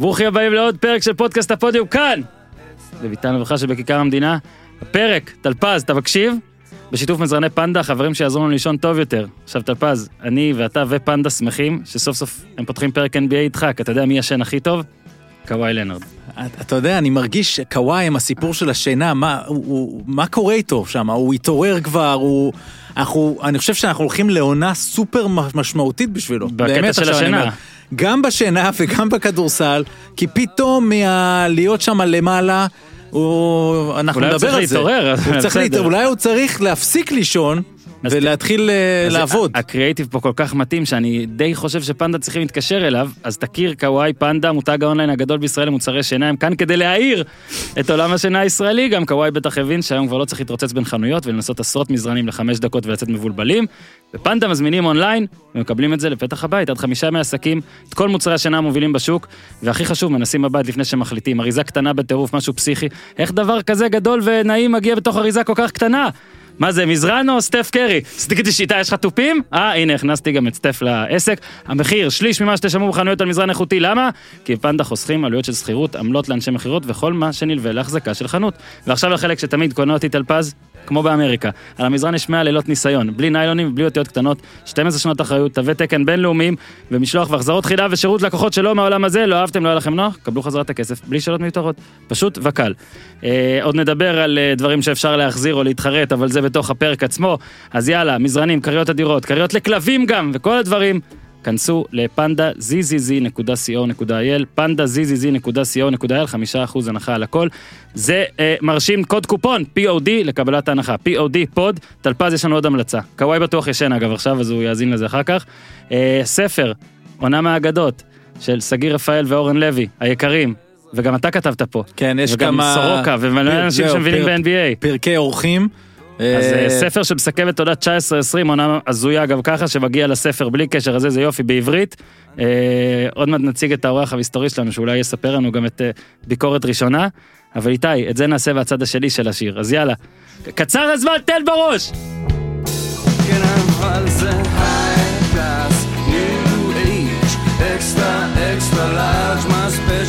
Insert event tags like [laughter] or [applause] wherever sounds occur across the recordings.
ברוכים הבאים לעוד פרק של פודקאסט הפודיום כאן, בביתן הברכה שבכיכר המדינה. הפרק, טלפז, אתה מקשיב? בשיתוף מזרני פנדה, חברים שיעזרו לנו לישון טוב יותר. עכשיו טלפז, אני ואתה ופנדה שמחים שסוף סוף הם פותחים פרק NBA איתך, כי אתה יודע מי ישן הכי טוב? קוואי לנארד. אתה יודע, אני מרגיש שקוואי עם הסיפור של השינה, מה, הוא, הוא, מה קורה איתו שם? הוא התעורר כבר, הוא... אנחנו, אני חושב שאנחנו הולכים לעונה סופר משמעותית בשבילו. בקטע באמת, של השינה. גם בשינה וגם בכדורסל, כי פתאום מהלהיות שם למעלה, הוא... אנחנו אולי נדבר על זה. להתעורר, הוא צריך. להתעורר, אולי הוא צריך להפסיק לישון ולהתחיל אה, אז לעבוד. ה- הקריאייטיב פה כל כך מתאים, שאני די חושב שפנדה צריכים להתקשר אליו, אז תכיר קוואי פנדה, מותג האונליין הגדול בישראל למוצרי שינה, הם כאן כדי להאיר את עולם השינה הישראלי, גם קוואי בטח הבין שהיום כבר לא צריך להתרוצץ בין חנויות ולנסות עשרות מזרנים לחמש דקות ולצאת מבולבלים, ופנדה מזמינים אונליין ומקבלים את זה לפתח הבית, עד חמישה ימי עסקים, את כל מוצרי השינה המובילים בשוק, והכי חשוב, מנסים בבית לפני שמחליטים, אריזה קטנה בטירוף, משהו פסיכי, איך דבר כזה גדול ונעים מגיע בתוך אריזה כל כך קטנה? מה זה, מזרן או סטף קרי? תגידי שיטה, יש לך תופים? אה, הנה, הכנסתי גם את סטף לעסק. המחיר, שליש ממה שתשלמו בחנויות על מזרן איכותי, למה? כי פנדה חוסכים עלויות של שכירות, עמלות לאנשי מכירות וכל מה שנלווה להחזקה של חנות. ועכשיו לחלק שתמיד קונה אותי טלפז, כמו באמריקה. על המזרן יש 100 לילות ניסיון, בלי ניילונים ובלי אותיות קטנות, 12 שנות אחריות, תווי תקן בינלאומיים, ומשלוח והחזרות חידה ושירות לקוחות שלא מהעולם הזה, לא אהבתם, לא היה לכם נוח, קבלו חזרה את הכסף, בלי שאלות מיותרות. פשוט וקל. אה, עוד נדבר על אה, דברים שאפשר להחזיר או להתחרט, אבל זה בתוך הפרק עצמו. אז יאללה, מזרנים, כריות אדירות, כריות לכלבים גם, וכל הדברים. כנסו לפנדה zzz.co.il, פנדה zzz.co.il, חמישה אחוז הנחה על הכל. זה אה, מרשים קוד קופון, POD לקבלת ההנחה, POD, פוד, טלפז יש לנו עוד המלצה. קוואי בטוח ישן אגב עכשיו, אז הוא יאזין לזה אחר כך. אה, ספר, עונה מהאגדות, של שגיא רפאל ואורן לוי, היקרים, וגם אתה כתבת פה. כן, יש וגם כמה... סורוקה, ומלא אנשים שמבינים פר- ב-NBA. פרקי אורחים. אז אה, אה, ספר שמסכם את עונת 19-20, עונה הזויה אגב ככה, שמגיע לספר בלי קשר, אז זה יופי בעברית. אה, עוד מעט נציג את האורח המסתורי שלנו, שאולי יספר לנו גם את ביקורת ראשונה. אבל איתי, את זה נעשה בצד השני של השיר, אז יאללה. קצר הזמן, תן בראש! כן, extra, extra large, my special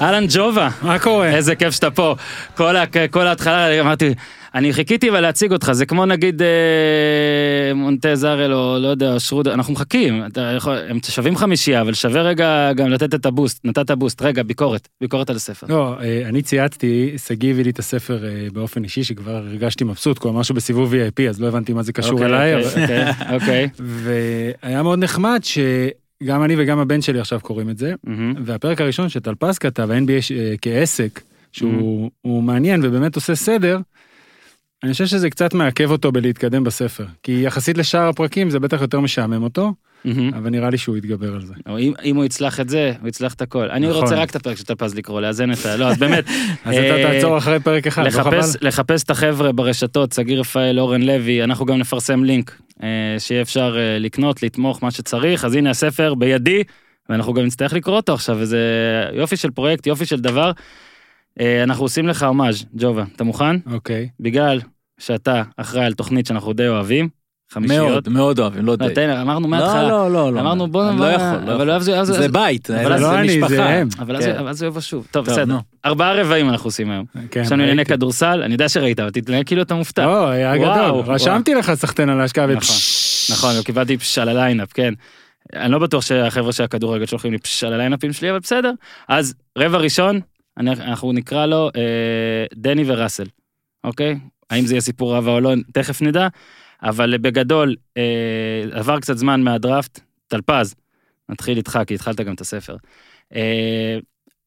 אהלן ג'ובה, מה קורה? איזה כיף שאתה פה. כל, כל ההתחלה אמרתי, אני חיכיתי להציג אותך, זה כמו נגיד אה, מונטז ארל או לא יודע, שרוד, אנחנו מחכים, אתה יכול, הם שווים חמישייה, אבל שווה רגע גם לתת את הבוסט, נתת בוסט, רגע, ביקורת, ביקורת על הספר. לא, אה, אני צייצתי, שגיא הביא לי את הספר אה, באופן אישי, שכבר הרגשתי מבסוט, כל משהו בסיבוב VIP, אז לא הבנתי מה זה קשור אוקיי, אליי, אוקיי, אבל- אוקיי, אוקיי. [laughs] והיה מאוד נחמד שגם אני וגם הבן שלי עכשיו קוראים את זה, מהמם. והפרק הראשון שטלפז כתב, ה-NBA ש- אה, כעסק, שהוא הוא מעניין ובאמת עושה סדר, אני חושב שזה קצת מעכב אותו בלהתקדם בספר, כי יחסית לשאר הפרקים זה בטח יותר משעמם אותו, מהמם. אבל נראה לי שהוא יתגבר על זה. או אם, אם הוא יצלח את זה, הוא יצלח את הכל. אני נכון. רוצה רק את הפרק של טלפז לקרוא, לאזן את ה... לא, אז באמת. [laughs] אז אה, אתה תעצור אחרי פרק אחד, לא חבל? לחפש, את החבר'ה ברשתות, שגיא רפאל, אורן לוי, אנחנו גם נפרסם לינק, אה, שיהיה אפשר אה, לקנות, לתמוך, מה שצריך, אז הנה הספר בידי, ואנחנו גם נצטרך לקרוא אותו עכשיו, וזה יופי של פרויקט, יופי של דבר. אנחנו עושים לך הומאז', ג'ובה, אתה מוכן? אוקיי. בגלל שאתה אחראי על תוכנית שאנחנו די אוהבים, חמישיות. מאוד, מאוד אוהבים, לא לא, די. תן, אמרנו מההתחלה. לא, לא, לא. אמרנו בוא אני לא יכול, לא אבל יכול. אז- זה בית, אבל זה לא זה משפחה. זה. אבל אז- הוא יבוא שוב. טוב, בסדר. ארבעה רבעים אנחנו עושים היום. יש לנו ענייני. כדורסל, אני יודע שראית, אבל תתנהג כאילו אתה מופתע. לא, היה גדול. רשמתי לך סחטיין על ההשקעה נכון, ופשש. נכון, וקיבלתי פש על הליינאפ, כן. אני לא בטוח שהחבר'ה של הכדורגל שולחים לי פש על הליינאפים שלי, אבל בסדר. אז רבע ראשון, אנחנו נקרא לו אה, דני וראסל, אוקיי? האם זה יהיה סיפור אהבה או לא, תכף נדע. אבל בגדול, אה, עבר קצת זמן מהדראפט, טלפז, נתחיל איתך, כי התחלת גם את הספר. אה,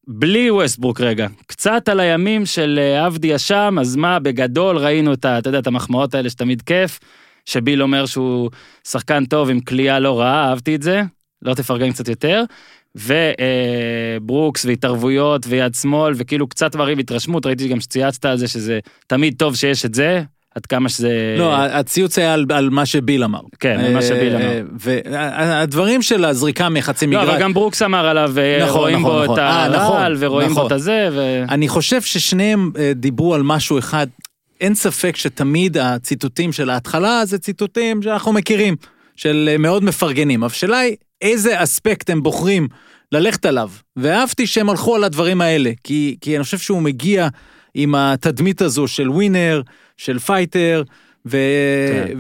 בלי ווסטברוק רגע, קצת על הימים של אה, אבדיה שם, אז מה, בגדול ראינו את, אתה יודע, את המחמאות האלה שתמיד כיף, שביל אומר שהוא שחקן טוב עם קליעה לא רעה, אהבתי את זה, לא תפרגן קצת יותר. וברוקס והתערבויות ויד שמאל וכאילו קצת דברים התרשמות ראיתי גם שצייצת על זה שזה תמיד טוב שיש את זה עד כמה שזה... לא, הציוץ היה על, על מה שביל אמר. כן, על מה שביל אמר. אה, והדברים של הזריקה מחצי לא, מגרש. אבל גם ברוקס אמר עליו, אה, נכון, רואים נכון, בו נכון. את אה, הרעל, נכון, ורואים בו נכון. את הזה, ו... אני חושב ששניהם דיברו על משהו אחד. אין ספק שתמיד הציטוטים של ההתחלה זה ציטוטים שאנחנו מכירים, של מאוד מפרגנים. השאלה היא, איזה אספקט הם בוחרים ללכת עליו. ואהבתי שהם הלכו על הדברים האלה, כי, כי אני חושב שהוא מגיע עם התדמית הזו של ווינר, של פייטר, ו... כן.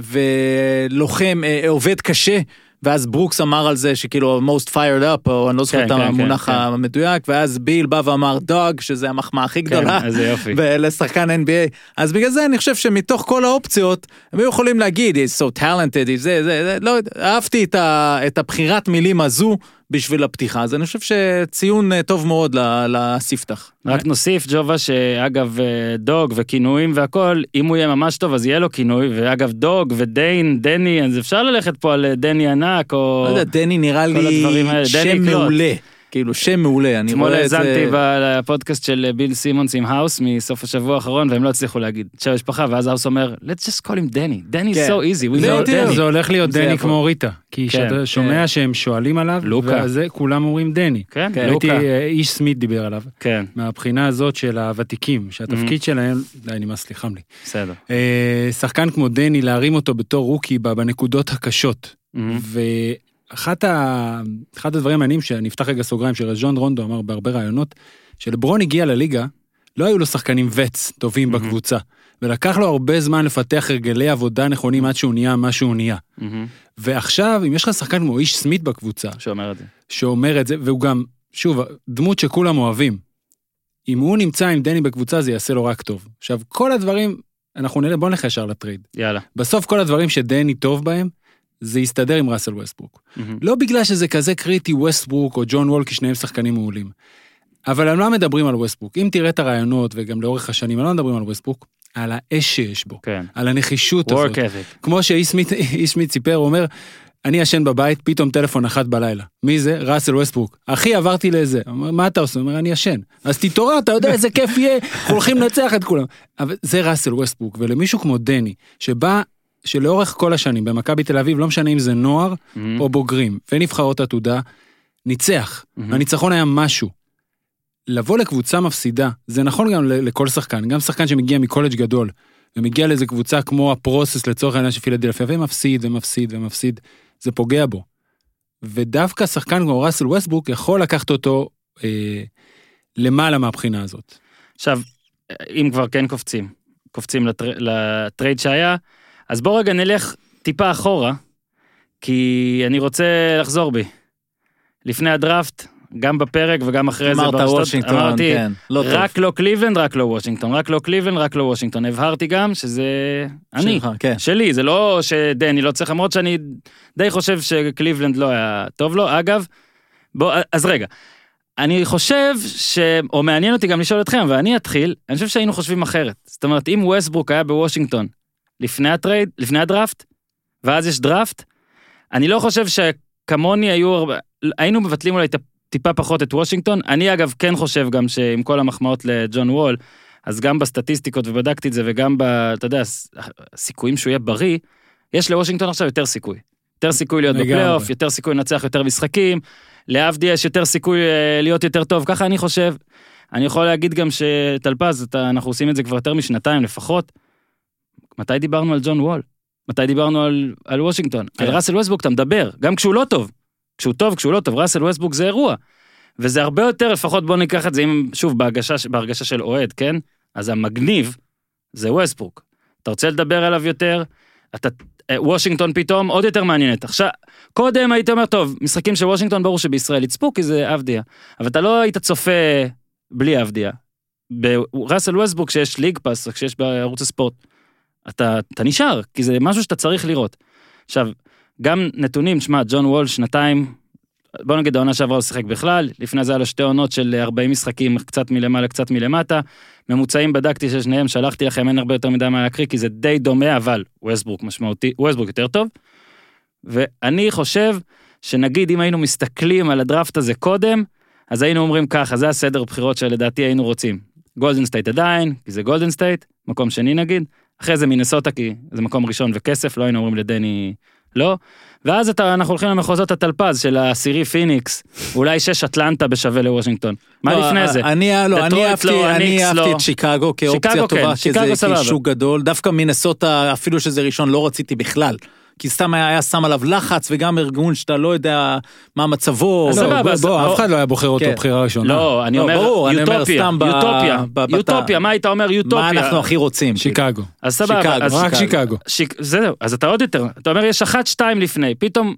ולוחם, אה, עובד קשה. ואז ברוקס אמר על זה שכאילו most fired up, או אני לא זוכר כן, את כן, המונח כן, כן. המדויק, ואז ביל בא ואמר dog, שזה המחמאה הכי גדולה. כן. ולשחקן NBA. אז בגלל זה אני חושב שמתוך כל האופציות, הם היו יכולים להגיד, he's so talented, he's זה, זה, זה, לא אהבתי את, ה, את הבחירת מילים הזו בשביל הפתיחה, אז אני חושב שציון אה, טוב מאוד לספתח. רק נוסיף, ג'ובה, שאגב, אה, dog וכינויים והכל, אם הוא יהיה ממש טוב אז יהיה לו כינוי, ואגב, dog ו Dane, דני, אז אפשר ללכת פה על אה, דני ענק, או... לא יודע, דני נראה לי שם. מעולה. כאילו, שם מעולה, אני אתמול רואה את זה... האזנתי בפודקאסט של אה, ביל סימונס עם האוס מסוף השבוע האחרון, והם לא הצליחו להגיד שם משפחה, ואז האוס אומר, let's just call him דני, דני כן. so easy, we זה know. דני. זה הולך להיות דני. כמו ריטה, כי כן, כשאתה שומע שהם שואלים עליו, לוקה. וזה כולם אומרים דני. כן, כן. ראיתי לוקה. אה, איש סמית דיבר עליו, כן, מהבחינה הזאת של הוותיקים, שהתפקיד שלהם, די נמאס לי, חם לי. בסדר. אה, שחקן כמו דני, להרים אותו בתור רוקי בנקודות הקשות. מהמם. ואחת ה... אחד הדברים המעניינים שאני אפתח רגע סוגריים, שרז'ון רונדו אמר בהרבה ראיונות, שלברון הגיע לליגה, לא היו לו שחקנים וצ טובים מהמם. בקבוצה, ולקח לו הרבה זמן לפתח הרגלי עבודה נכונים עד שהוא נהיה מה שהוא נהיה. מהמם. ועכשיו, אם יש לך שחקן כמו איש סמית בקבוצה, שאומר את זה. שאומר את זה, והוא גם, שוב, דמות שכולם אוהבים. אם הוא נמצא עם דני בקבוצה, זה יעשה לו רק טוב. עכשיו, כל הדברים, אנחנו נראה, בוא נלך ישר לטרייד. יאללה. בסוף כל הדברים שדני טוב בהם, זה יסתדר עם ראסל ווסטברוק. מהמם. לא בגלל שזה כזה קריטי ווסטברוק או ג'ון וול, כי שניהם שחקנים מעולים. אבל על מה מדברים על ווסטברוק? אם תראה את הראיונות וגם לאורך השנים, על מה מדברים על ווסטברוק? על האש שיש בו, כן. על הנחישות הזאת. ethic. כמו שאיש סמית- איש סמית סיפר, הוא אומר, אני ישן בבית, פתאום טלפון אחת בלילה. מי זה? ראסל ווסטברוק. אחי, עברתי לזה. אומר, מה אתה עושה? הוא אומר, אני ישן. אז תתעורר, אתה יודע איזה כיף יהיה, הולכים לנצח את כולם. אבל זה ראסל ווסטברוק, ולמישהו כמו דני, שבא, שלאורך כל השנים במכבי תל אביב, לא משנה אם זה נוער מהמם. או בוגרים, ונבחרת עתודה, ניצח. מהמם. הניצחון היה משהו. לבוא לקבוצה מפסידה, זה נכון גם לכל שחקן, גם שחקן שמגיע מקולג' גדול, ומגיע לאיזה קבוצה כמו ה Process לצורך העניין של פילדלפיה, ומפסיד ומפסיד ומפסיד, זה פוגע בו. ודווקא שחקן כמו ראסל ווסטברוק יכול לקחת אותו אה, למעלה מהבחינה הזאת. עכשיו, אם כבר כן קופצים, קופצים לטר... לטרייד שהיה, אז בוא רגע נלך טיפה אחורה, כי אני רוצה לחזור בי. לפני הדראפט, גם בפרק וגם אחרי זה ברשתות, וושינגטון, אמרתי, כן, לא טוב. רק לא קליבלנד, רק לא וושינגטון, רק לא קליבלנד, רק לא וושינגטון. הבהרתי גם שזה אני, שלך, כן. שלי, זה לא שדני לא צריך, למרות שאני די חושב שקליבלנד לא היה טוב לו. אגב, בוא, אז רגע, אני חושב ש... או מעניין אותי גם לשאול אתכם, ואני אתחיל, אני חושב שהיינו חושבים אחרת. זאת אומרת, אם ווסטברוק היה בוושינגטון לפני הטרייד, לפני הדראפט, ואז יש דראפט, אני לא חושב שכמוני היו הרבה... היינו מבטלים אולי טיפה פחות את וושינגטון. אני אגב כן חושב גם שעם כל המחמאות לג'ון וול, אז גם בסטטיסטיקות, ובדקתי את זה, וגם ב... אתה יודע, הס- הסיכויים שהוא יהיה בריא, יש לוושינגטון עכשיו יותר סיכוי. יותר סיכוי להיות. בפלייאוף, יותר סיכוי לנצח יותר משחקים, לאבדיה יש יותר סיכוי אה, להיות יותר טוב, ככה אני חושב. אני יכול להגיד גם שטלפז, אנחנו עושים את זה כבר יותר משנתיים לפחות. מתי דיברנו על ג'ון וול? מתי דיברנו על, על וושינגטון? כן. על ראסל ווסטברוק אתה מדבר, גם כשהוא לא טוב. כשהוא טוב, כשהוא לא טוב, ראסל ווסטברוק זה אירוע. וזה הרבה יותר, לפחות בוא ניקח את זה, אם, שוב, בהרגשה, בהרגשה של אוהד, כן? אז המגניב זה ווסטברוק. אתה רוצה לדבר עליו יותר, אתה, אה, וושינגטון פתאום עוד יותר מעניינת. עכשיו, קודם הייתי אומר, טוב, משחקים של וושינגטון ברור שבישראל יצפו כי זה אבדיה, אבל אתה לא היית צופה בלי אבדיה. בראסל ווסטברוק שיש League Pass, כשיש בערוץ הספורט, אתה, אתה נשאר, כי זה משהו שאתה צריך לראות. עכשיו, גם נתונים, תשמע, ג'ון וול שנתיים, בוא נגיד העונה שעברה הוא שיחק בכלל, לפני זה היה לו שתי עונות של 40 משחקים, קצת מלמעלה, קצת מלמטה. ממוצעים בדקתי של שניהם, שלחתי לכם, אין הרבה יותר מדי מה להקריא, כי זה די דומה, אבל ווסטברוק משמעותי, ווסטברוק יותר טוב. ואני חושב שנגיד אם היינו מסתכלים על הדראפט הזה קודם, אז היינו אומרים ככה, זה הסדר בחירות שלדעתי היינו רוצים. גולדן סטייט עדיין, כי זה גולדן סטייט, מקום שני נגיד, אחרי זה מינסוטה, כי זה מקום ראשון וכסף, לא היינו אומרים לדני לא. ואז אתה, אנחנו הולכים למחוזות הטלפז של העשירי פיניקס, אולי שש אטלנטה בשווה לוושינגטון. מה לא, לפני זה? אני, לא, אני אהבתי, לא, אני הניקס אהבתי לא. את שיקגו כאופציה שיקגו כן, טובה, שיקגו כי זה סבבה. כי שוק גדול, דווקא מינסוטה, אפילו שזה ראשון, לא רציתי בכלל. כי סתם היה, היה שם עליו לחץ, וגם ארגון שאתה לא יודע מה מצבו. לא, סבבה, בוא, בוא, בוא- אף אחד לא היה בוחר אותו כן. בחירה ראשונה. לא, אני לא, אומר, ברור, אני אומר יוטופיה, יוטופיה, יוטופיה, מה היית אומר יוטופיה? מה אנחנו הכי רוצים? שיקגו. אז סבבה, רק שיקגו. שיק... זהו, אז אתה עוד יותר, אתה אומר יש אחת שתיים לפני, פתאום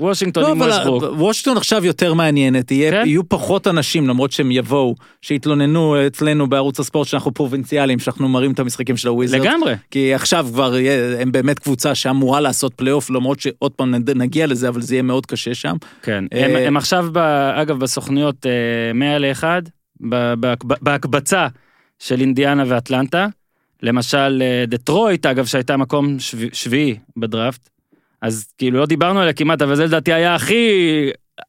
וושינגטון לא, עם ווסטברוק. וושינגטון עכשיו יותר מעניינת, כן? יהיו פחות אנשים, למרות שהם יבואו, שיתלוננו אצלנו בערוץ הספורט שאנחנו פרובינציאליים, שאנחנו מראים את המשחקים של הוויזרד. לגמרי. כי עכשיו כבר הם באמת קבוצה שאמורה לעשות פלייאוף, למרות שעוד פעם נגיע לזה, אבל זה יהיה מאוד קשה שם. כן, אה, הם, עכשיו, אגב, בסוכניות אה, 100 ל-1, בהקבצה של אינדיאנה ואטלנטה. למשל, אה, דטרויט, אגב, שהייתה מקום שב, שביעי בדראפט, אז כאילו לא דיברנו עליה כמעט, אבל זה לדעתי היה הכי...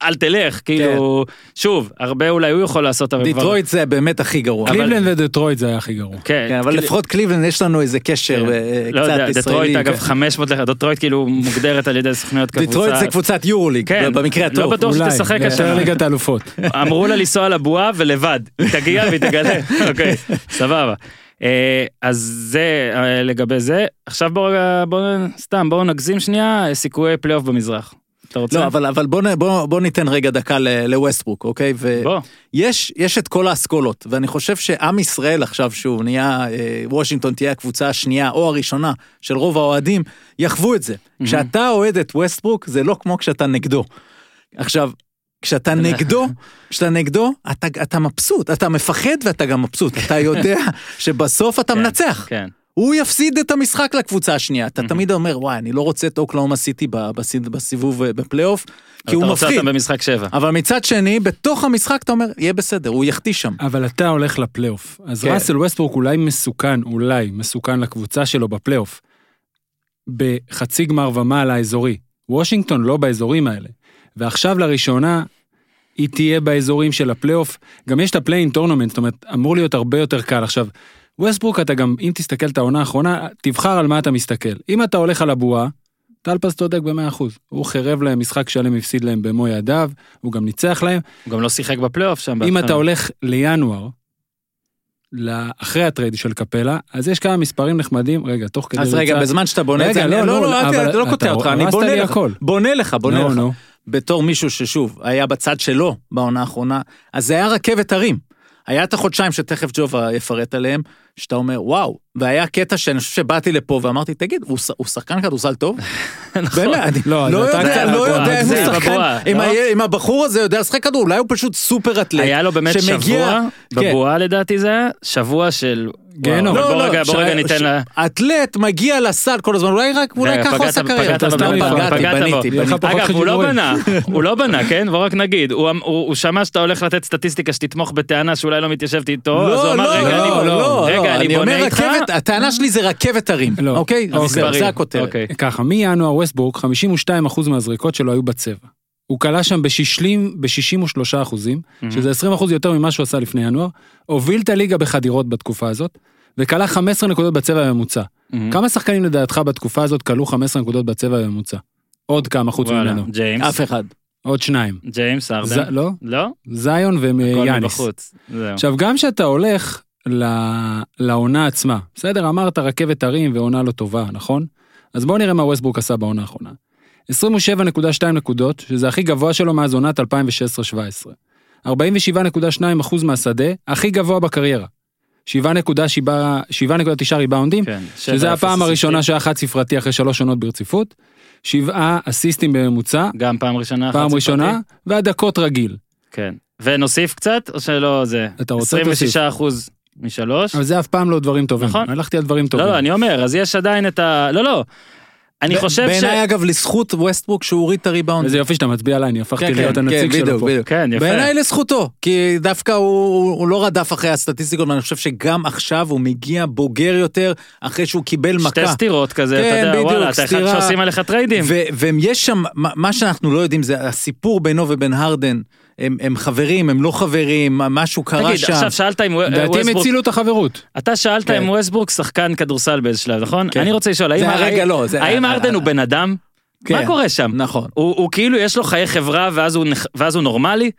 אל תלך, כאילו, שוב, הרבה אולי הוא יכול לעשות, אבל כבר... דיטרויט זה באמת הכי גרוע. אבל- קליבלנד ודטרויט זה היה הכי גרוע. כן, כן, אבל כאילו- לפחות קליבלנד יש לנו איזה קשר כן. אה, לא יודע, קצת דטרויט ישראלי. אגב 500 לך, דטרויט כאילו מוגדרת על ידי סוכנויות [laughs] כקבוצה. דיטרויט זה קבוצת יורוליג, כן, במקרה הטוב. לא בטוח אולי, שתשחק השנה. ליגת האלופות. אמרו לה לנסוע לבועה ולבד, היא תגיע והיא תגלה, [laughs] אוקיי, סבבה. אה, אז זה אה, לגבי זה. עכשיו בואו רגע, בואו סתם, בואו נגזים שנייה, אה, סיכויי פלייאוף במזרח. אתה רוצה? לא, אבל, אבל בוא, בוא, בוא ניתן רגע דקה לווסטברוק, אוקיי? בוא. ויש יש את כל האסכולות, ואני חושב שעם ישראל עכשיו, שוב, נהיה, אה, וושינגטון תהיה הקבוצה השנייה או הראשונה של רוב האוהדים, יחוו את זה. כשאתה אוהד את ווסטברוק, זה לא כמו כשאתה נגדו. עכשיו, כשאתה נגדו, כשאתה נגדו, אתה, אתה מבסוט, אתה מפחד ואתה גם מבסוט, [laughs] אתה יודע שבסוף אתה כן, מנצח. כן. הוא יפסיד את המשחק לקבוצה השנייה. אתה תמיד אומר, וואי, אני לא רוצה את אוקלאומה סיטי בסיבוב אה, בפלייאוף, כי הוא אתה רוצה מפחיד. אותם במשחק שבע. אבל מצד שני, בתוך המשחק אתה אומר, יהיה בסדר, הוא יחטיא שם. אבל אתה הולך לפלייאוף. אז כן. ראסל ווסטברוק אולי מסוכן, אולי מסוכן לקבוצה שלו בפלייאוף. בחצי גמר ומעלה האזורי. וושינגטון לא באזורים האלה. ועכשיו לראשונה, היא תהיה באזורים של הפלייאוף. גם יש את ה play-in tournament, זאת אומרת, אמור להיות הרבה יותר קל. עכשיו, ווסטברוק אתה גם, אם תסתכל את העונה האחרונה, תבחר על מה אתה מסתכל. אם אתה הולך על הבועה, טלפז צודק ב-100%. הוא החריב להם משחק שלם, הפסיד להם במו ידיו, הוא גם ניצח להם. הוא גם לא שיחק בפלייאוף שם. אם. אתה הולך לינואר, אחרי הטרייד של קפלה, אז יש כמה מספרים נחמדים, רגע, תוך כדי אז רגע, בזמן שאתה בונה את זה, לא, לא, לא, לא קוטע אותך, אני בונה לך. בונה לך, בתור מישהו ששוב, היה בצד שלו בעונה האחרונה, אז זה היה רכבת הרים. היה את החודשיים שתכף ג'ובה יפרט עליהם, שאתה אומר, וואו, והיה קטע שאני חושב שבאתי לפה ואמרתי, תגיד, הוא שחקן כדורסל טוב? [laughs] באמת, אני לא, לא אתה יודע, קצת לא יודע אם הוא שחקן, אם לא? אם הבחור הזה יודע לשחק כדור, אולי הוא פשוט סופר אתלט. היה לו באמת שבוע, כן. בבועה לדעתי זה היה, שבוע של... גיהנום. אבל לא, בוא לא, רגע, בוא רגע ניתן לה... אתלט מגיע לסל כל הזמן, אולי רק, אולי ככה עושה קריירה. פגעת בו, נכון, אגב, הוא לא. בנה, הוא לא בנה, כן? בוא רק נגיד, הוא אמ- הוא שמע שאתה הולך לתת סטטיסטיקה שתתמוך בטענה שאולי לא מתיישבת איתו, אז הוא לא, אמר, לא, רגע, רגע, לא, אני אני אומר בונה איתך. רכבת, הטענה שלי זה רכבת הרים, לא. אוקיי? המספרים, זה הכותרת. אוקיי. ככה, מינואר ווסטבורג, 52% מהזריקות שלו היו בצבע. הוא כלה שם ב-63 אחוזים, שזה 20 אחוז יותר ממה שהוא עשה לפני ינואר, הוביל את הליגה בחדירות בתקופה הזאת, וכלה 15 נקודות בצבע הממוצע. מהמם. כמה שחקנים לדעתך בתקופה הזאת כלו 15 נקודות בצבע הממוצע? עוד כמה חוץ וואלה, ממנו. ג'יימס, אף אחד. עוד שניים. ג'יימס, ז- ארדן. לא? לא? זיון הכל ויאניס. מבחוץ. זהו. עכשיו, גם כשאתה הולך לעונה עצמה, בסדר, אמרת רכבת הרים ועונה לא טובה, נכון? אז בואו נראה מה ווסטברוק עשה בעונה האחרונה. 27.2 נקודות, שזה הכי גבוה שלו מאז עונת 2016-2017. 47.2% מהשדה, הכי גבוה בקריירה. 7.9 ריבאונדים, כן, שזה הפעם הראשונה. שהיה חד ספרתי אחרי שלוש עונות ברציפות. שבעה אסיסטים בממוצע, גם פעם ראשונה. פעם ראשונה, ספרתי? והדקות רגיל. כן. ונוסיף קצת, או שלא זה? אתה רוצה 26 אחוז משלוש. אבל זה אף פעם לא דברים טובים. נכון. הלכתי על דברים טובים. לא, לא, אני אומר, אז יש עדיין את ה... לא, לא. אני חושב ש... בעיניי אגב לזכות ווסטברוק שהוא הוריד את הריבאונד. איזה יופי שאתה מצביע עליי, אני הפכתי כן, להיות כן, הנציג כן, שלו בדיוק, פה. בדיוק. כן, יפה. בעיניי לזכותו, כי דווקא הוא, הוא לא רדף אחרי הסטטיסטיקות, ואני חושב שגם עכשיו הוא מגיע בוגר יותר, אחרי שהוא קיבל שתי מכה. סטירות כזה, אתה יודע, בדיוק, וואלה, אתה אחד. שעושים עליך טריידים. ו- ויש שם, מה מה שאנחנו לא יודעים זה הסיפור בינו ובין הרדן, הם, הם חברים, הם לא חברים, משהו קרה תגיד, שם. עכשיו שאלת אם לדעתי הם הצילו את החברות. אתה שאלת כן. אם ווסטברוק שחקן כדורסל באיזה שלב, נכון? כן. אני רוצה לשאול, האם האם- לא, זה- האם אה, ארדן אה, הוא בן אדם? כן. מה קורה שם? נכון. הוא הוא כאילו יש לו חיי חברה ואז הוא ואז הוא נורמלי?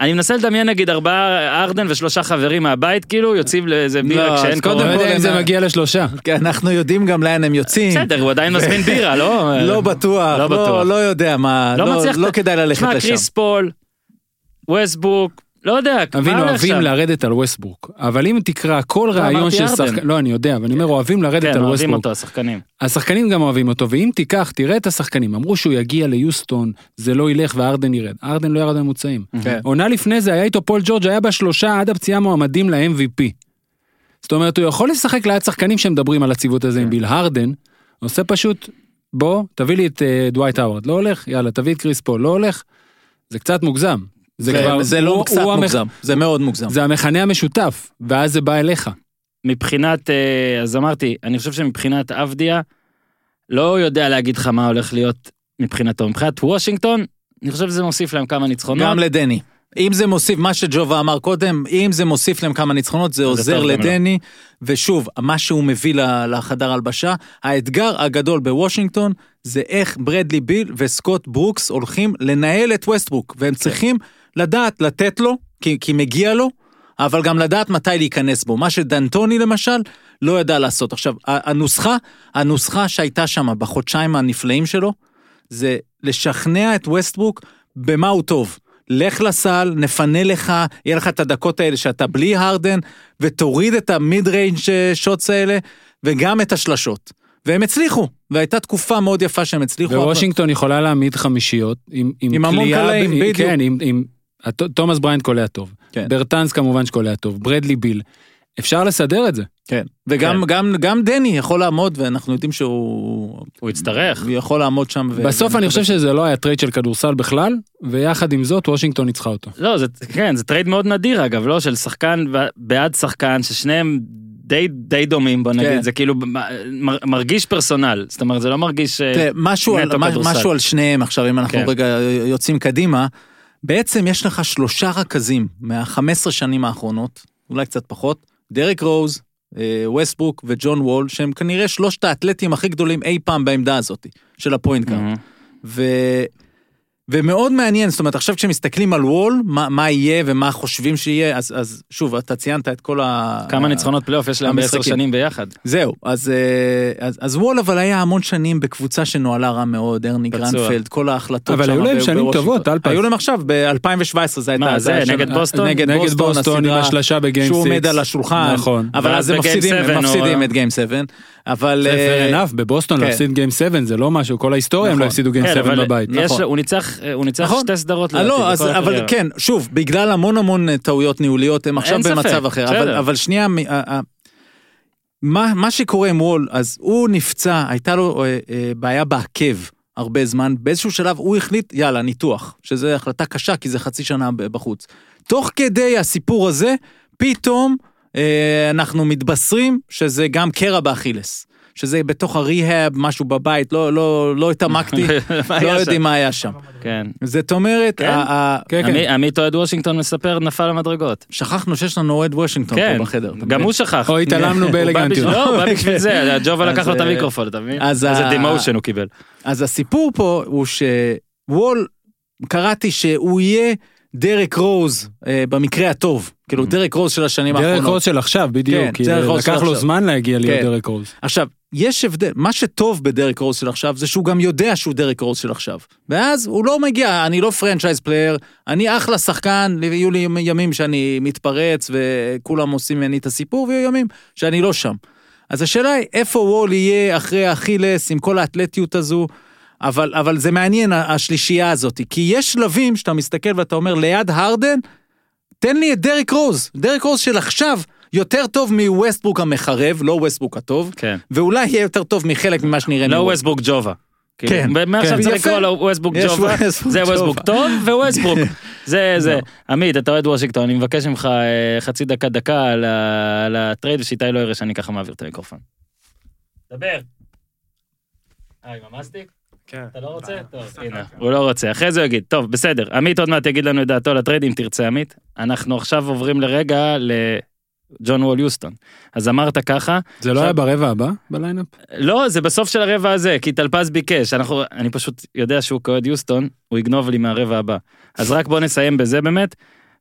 אני מנסה לדמיין נגיד ארבעה ארדן ושלושה חברים מהבית כאילו יוצאים לאיזה בירה לא, כשאין אז קודם לא קורונה. כל- יודע אם זה מגיע לשלושה. כי אנחנו יודעים גם לאן הם יוצאים. בסדר, הוא עדיין מזמין בירה, לא? לא בטוח, לא. לא, לא יודע מה, לא לא, מצליח- לא כדאי ללכת תשמע, לשם. קריס פול, ווסטבוק, לא יודע, אבין, מה הולך אוהבים? לרדת על ווסטברוק, אבל אם תקרא כל ראיון אמרתי של. שחקן, לא אני יודע, אבל אני אומר אוהבים לרדת כן, על אוהבים ווסטברוק. אותו, השחקנים. השחקנים גם אוהבים אותו, ואם תיקח, תראה את השחקנים, אמרו שהוא יגיע ליוסטון, זה לא ילך וארדן ירד. ארדן לא ירד ממוצעים. כן. עונה לפני זה היה איתו פול ג'ורג' היה בשלושה עד הפציעה מועמדים ל-MVP. זאת אומרת, הוא יכול לשחק ליד שחקנים שמדברים על הציוות הזה עם ביל הרדן, עושה פשוט, בוא, תביא לי את אה, דווייט האוורד, לא הולך, יאללה, תביא את קריס פול, לא הולך. זה קצת מוגזם. זה, כבר, זה לא הוא- קצת הוא מוגזם, זה מאוד מוגזם. זה המכנה המשותף, ואז זה בא אליך. מבחינת, אה, אז אמרתי, אני חושב שמבחינת אבדיה, לא יודע להגיד לך מה הולך להיות מבחינתו. מבחינת וושינגטון, אני חושב שזה מוסיף להם כמה ניצחונות. גם לדני. אם זה מוסיף, מה שג'ובה אמר קודם, אם זה מוסיף להם כמה ניצחונות, זה עוזר. לדני. ושוב, מה שהוא מביא לחדר הלבשה, האתגר הגדול בוושינגטון, זה איך ברדלי ביל וסקוט ברוקס הולכים לנהל את ווסטברוק, והם צריכים לדעת לתת לו, כי, כי מגיע לו, אבל גם לדעת מתי להיכנס בו. מה שדנטוני למשל, לא ידע לעשות. עכשיו, הנוסחה, הנוסחה שהייתה שם בחודשיים הנפלאים שלו, זה לשכנע את ווסטברוק במה הוא טוב. לך לסל, נפנה לך, יהיה לך את הדקות האלה שאתה בלי הרדן, ותוריד את ה mid range shots האלה, וגם את השלשות. והם הצליחו, והייתה תקופה מאוד יפה שהם הצליחו. אבל- ווושינגטון יכולה להעמיד חמישיות עם, עם, עם המון קלעים, ב- בדיוק. כן, עם, עם תומאס בריינט קולע טוב. כן. ברטנס כמובן שקולע טוב, ברדלי ביל. אפשר לסדר את זה. כן. וגם כן. גם, גם דני יכול לעמוד, ואנחנו יודעים שהוא הוא יצטרך. הוא יכול לעמוד שם. ו- בסוף אני חושב שזה לא היה trade של כדורסל בכלל, ויחד עם זאת וושינגטון ניצחה אותו. לא, זה, כן, זה trade מאוד נדיר אגב, לא? של שחקן בעד שחקן, ששניהם די, די דומים, בוא נגיד, כן. זה כאילו מרגיש personal, זאת אומרת, זה לא מרגיש... אה, תראה, משהו, על. משהו על שניהם עכשיו, אם אנחנו כן. רגע יוצאים קדימה, בעצם יש לך שלושה רכזים מה-15 שנים האחרונות, אולי קצת פחות, דרק רוז, אה, ווסטברוק וג'ון וול, שהם כנראה שלושת האתלטים הכי גדולים אי פעם בעמדה הזאת, של ה point guard. מהמם. ומאוד מעניין, זאת אומרת, עכשיו כשמסתכלים על וול, מה, מה יהיה ומה חושבים שיהיה, אז, אז שוב, אתה ציינת את כל ה... כמה ניצחונות פלייאוף יש להם בעשר. שנים ביחד. זהו, אז, אה, אז, אז וול אבל היה המון שנים בקבוצה שנוהלה רע מאוד, ארני. גרנפלד, כל ההחלטות אבל שם היו להם שנים. טובות, טלפז. היו להם עכשיו, ב-2017 זה הייתה... מה, זה, היה נגד שם- בוסטון? נגד נגד בוסטון, בוסטון עם הסדרה השלשה ב game שהוא עומד. על השולחן, נכון. אבל אז הם מפסידים את גיים 7, אבל... זה אה, fair enough, בבוסטון כן. להפסיד גיים 7 זה לא משהו, כל ההיסטוריה הם לא נכון. הפסידו גיים כן, 7 אבל בבית. נכון. הוא ניצח, ניצח נכון. שתי סדרות אה, לדעתי, לא, אבל. כן, שוב, בגלל המון המון אה, טעויות ניהוליות, הם עכשיו במצב אחר. אבל, שנייה, מה, שקורה עם וול, אז הוא נפצע, הייתה לו אה, אה, בעיה בעקב הרבה זמן, באיזשהו שלב הוא החליט, יאללה, ניתוח, שזו החלטה קשה, כי זה חצי שנה בחוץ. תוך כדי הסיפור הזה, פתאום אה, אנחנו מתבשרים שזה גם קרע באכילס. שזה בתוך הריהאב, משהו בבית, לא, לא, לא התעמקתי, [laughs] לא? יודעים מה היה שם. כן. זאת אומרת, כן? ה- כן, כן. עמית אוהד וושינגטון מספר נפל למדרגות. שכחנו שיש לנו אוהד וושינגטון כן, פה בחדר. אתה גם? הוא שכח. או התעלמנו באלגנטיות. לא, הוא בא בשביל זה, [laughs] ג'ובה לקח לו את אה, המיקרופון, אתה מבין? אז איזה דימושן הוא קיבל. אז הסיפור פה הוא שוול, קראתי שהוא יהיה דרק רוז אה, במקרה הטוב. כאילו דרק רוז של השנים דרק האחרונות. רוז של עכשיו, כן, בדיוק, כי דרק רוז של לקח לו עכשיו. זמן להגיע להיות כן. דרק רוז. עכשיו, יש הבדל, מה שטוב בדרק רוז של עכשיו זה שהוא גם יודע שהוא דרק רוז של עכשיו. ואז הוא לא מגיע, אני לא franchise player, אני אחלה שחקן, יהיו לי ימים שאני מתפרץ וכולם עושים ממני את הסיפור, ויהיו ימים שאני לא שם. אז השאלה היא, איפה וול יהיה אחרי Achilles עם כל האתלטיות הזו, אבל, אבל זה מעניין השלישייה הזאת, כי יש שלבים שאתה מסתכל ואתה אומר, ליד הרדן, תן לי את דרק רוז, דרק רוז של עכשיו יותר טוב מווסטברוק המחרב, לא ווסטברוק הטוב, כן. ואולי יהיה יותר טוב מחלק ממה שנראה לא מוול. ווסטבורג ג'ובה. כאילו, כן, מעכשיו כן. צריך. לקרוא לו ווסטבורג יש ג'ובה, זה ווסטבורג ג'ובה. טוב וווסטבורג. [laughs] זה זה. לא. עמית, אתה אוהד וושינגטון, אני מבקש ממך אה, חצי דקה דקה על ה- על ה trade ושאיתי לא יראה שאני ככה מעביר את המיקרופון. דבר. אה, עם המסטיק? כן. אתה לא רוצה? טוב, הנה, הוא לא רוצה. אחרי זה הוא יגיד, טוב, בסדר, עמית עוד מעט יגיד לנו את דעתו על ה trade, אם תרצה עמית. אנחנו עכשיו עוברים לרגע לג'ון וול יוסטון. אז אמרת ככה, זה לא היה ברבע הבא ב lineup? לא, זה בסוף של הרבע הזה, כי טלפז ביקש, אנחנו, אני פשוט יודע שהוא כאוהד יוסטון, הוא יגנוב לי מהרבע הבא. אז רק בוא נסיים בזה באמת,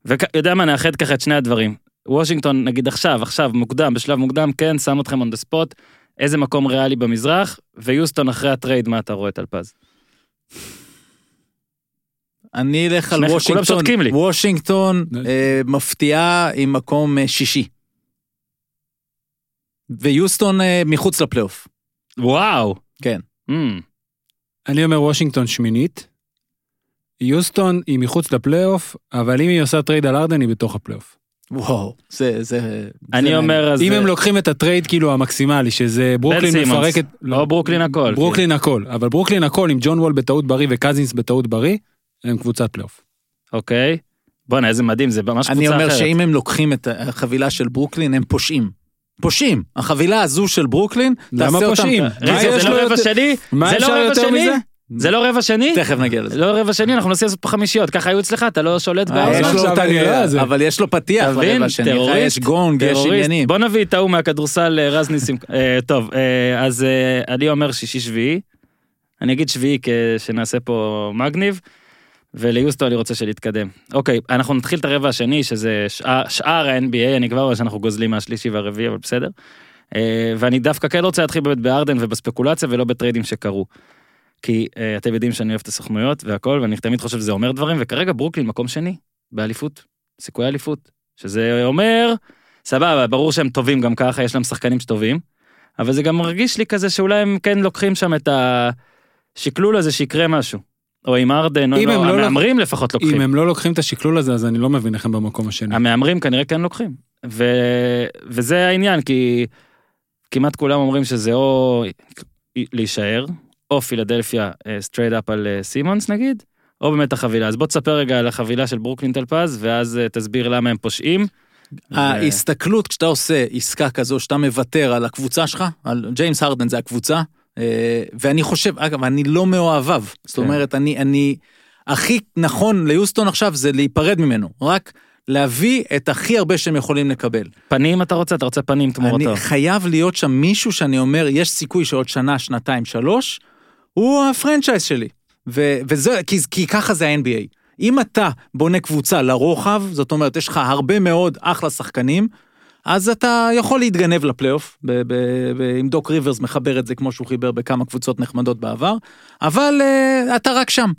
ויודע מה, נאחד ככה את שני הדברים. וושינגטון, נגיד עכשיו, עכשיו, מוקדם, בשלב מוקדם, כן, שם אתכם on the spot, איזה מקום ריאלי במזרח, ויוסטון אחרי ה trade, מה אתה רואה, טלפז? אני אלך על וושינגטון. וושינגטון אה, מפתיעה עם מקום אה, שישי. ויוסטון אה, מחוץ לפלייאוף. וואו. כן. Mm, אני אומר וושינגטון שמינית. יוסטון היא מחוץ לפלייאוף, אבל אם היא עושה trade על הרדן היא בתוך הפלייאוף. וואו, זה, זה... אני זה אומר, אז... אם זה- הם לוקחים את ה trade כאילו המקסימלי, שזה ברוקלין סימונס. מפרקת... או ברוקלין הכל. ברוקלין הכל, אבל ברוקלין הכל עם ג'ון וול בטעות בריא וקזינס בטעות בריא, הם קבוצת פלייאוף. אוקיי. בואנה, איזה מדהים, זה ממש אני קבוצה אומר אחרת. שאם הם לוקחים את החבילה של ברוקלין, הם פושעים. פושעים. החבילה הזו של ברוקלין, למה תעשה אותם- פושעים? זה לא רבע יותר- שני? מה זה לא רבע שני? זה לא רבע שני? תכף נגיע לזה. לא רבע שני, אנחנו מנסים לעשות פה חמישיות, ככה היו אצלך, אתה לא שולט אה, באוזן? זה. אבל יש לו פתיח? לרבע טרוריסט, יש גונג, יש. עניינים. בוא נביא את ההוא מהכדורסל אה, רז ניסים. אה, טוב, אז אני אומר שישי שביעי. אני אגיד שביעי שנעשה פה מגניב. וליוסטו אני רוצה שנתקדם. אוקיי, אנחנו נתחיל את הרבע השני, שזה שאר, ה-NBA, אני כבר רואה שאנחנו גוזלים מהשלישי והרביעי, אבל בסדר. ואני דווקא כן רוצה להתחיל באמת בארדן ובספקולציה ולא בטריידים שקרו. כי אה, אתם יודעים שאני אוהב את הסוכנויות והכל, ואני תמיד חושב שזה אומר דברים, וכרגע ברוקלין מקום שני, באליפות, סיכויי אליפות. שזה אומר, סבבה, ברור שהם טובים גם ככה, יש להם שחקנים שטובים, אבל זה גם מרגיש לי כזה שאולי הם כן לוקחים שם את השקלול הזה שיקרה משהו. או עם ארדן, או לא, לא המהמרים לפחות לוקחים. אם הם לא לוקחים את השקלול הזה, אז אני לא מבין איך הם במקום השני. המהמרים כנראה כן לוקחים. ו... וזה העניין, כי כמעט כולם אומרים שזה או להישאר, או פילדלפיה straight up על אה, סימונס נגיד, או באמת החבילה. אז בוא תספר רגע על החבילה של ברוקלין טלפז, ואז אה, תסביר למה הם פושעים. ההסתכלות כשאתה עושה עסקה כזו שאתה מוותר על הקבוצה שלך, על ג'יימס הרדן זה הקבוצה, אה, ואני חושב, אגב, אני לא מאוהביו, זאת כן. אומרת, אני, אני, הכי נכון ליוסטון עכשיו זה להיפרד ממנו, רק להביא את הכי הרבה שהם יכולים לקבל. פנים אתה רוצה? אתה רוצה פנים תמורתו. אני חייב להיות שם מישהו שאני אומר, יש סיכוי שעוד שנה, שנתיים, שלוש, הוא הפרנצ'ייז שלי. ו- וזה, כי, כי ככה זה ה-NBA. אם אתה בונה קבוצה לרוחב, זאת אומרת, יש לך הרבה מאוד אחלה שחקנים, אז אתה יכול להתגנב לפלייאוף, ב- ב- ב- אם דוק ריברס מחבר את זה כמו שהוא חיבר בכמה קבוצות נחמדות בעבר, אבל uh, אתה רק שם.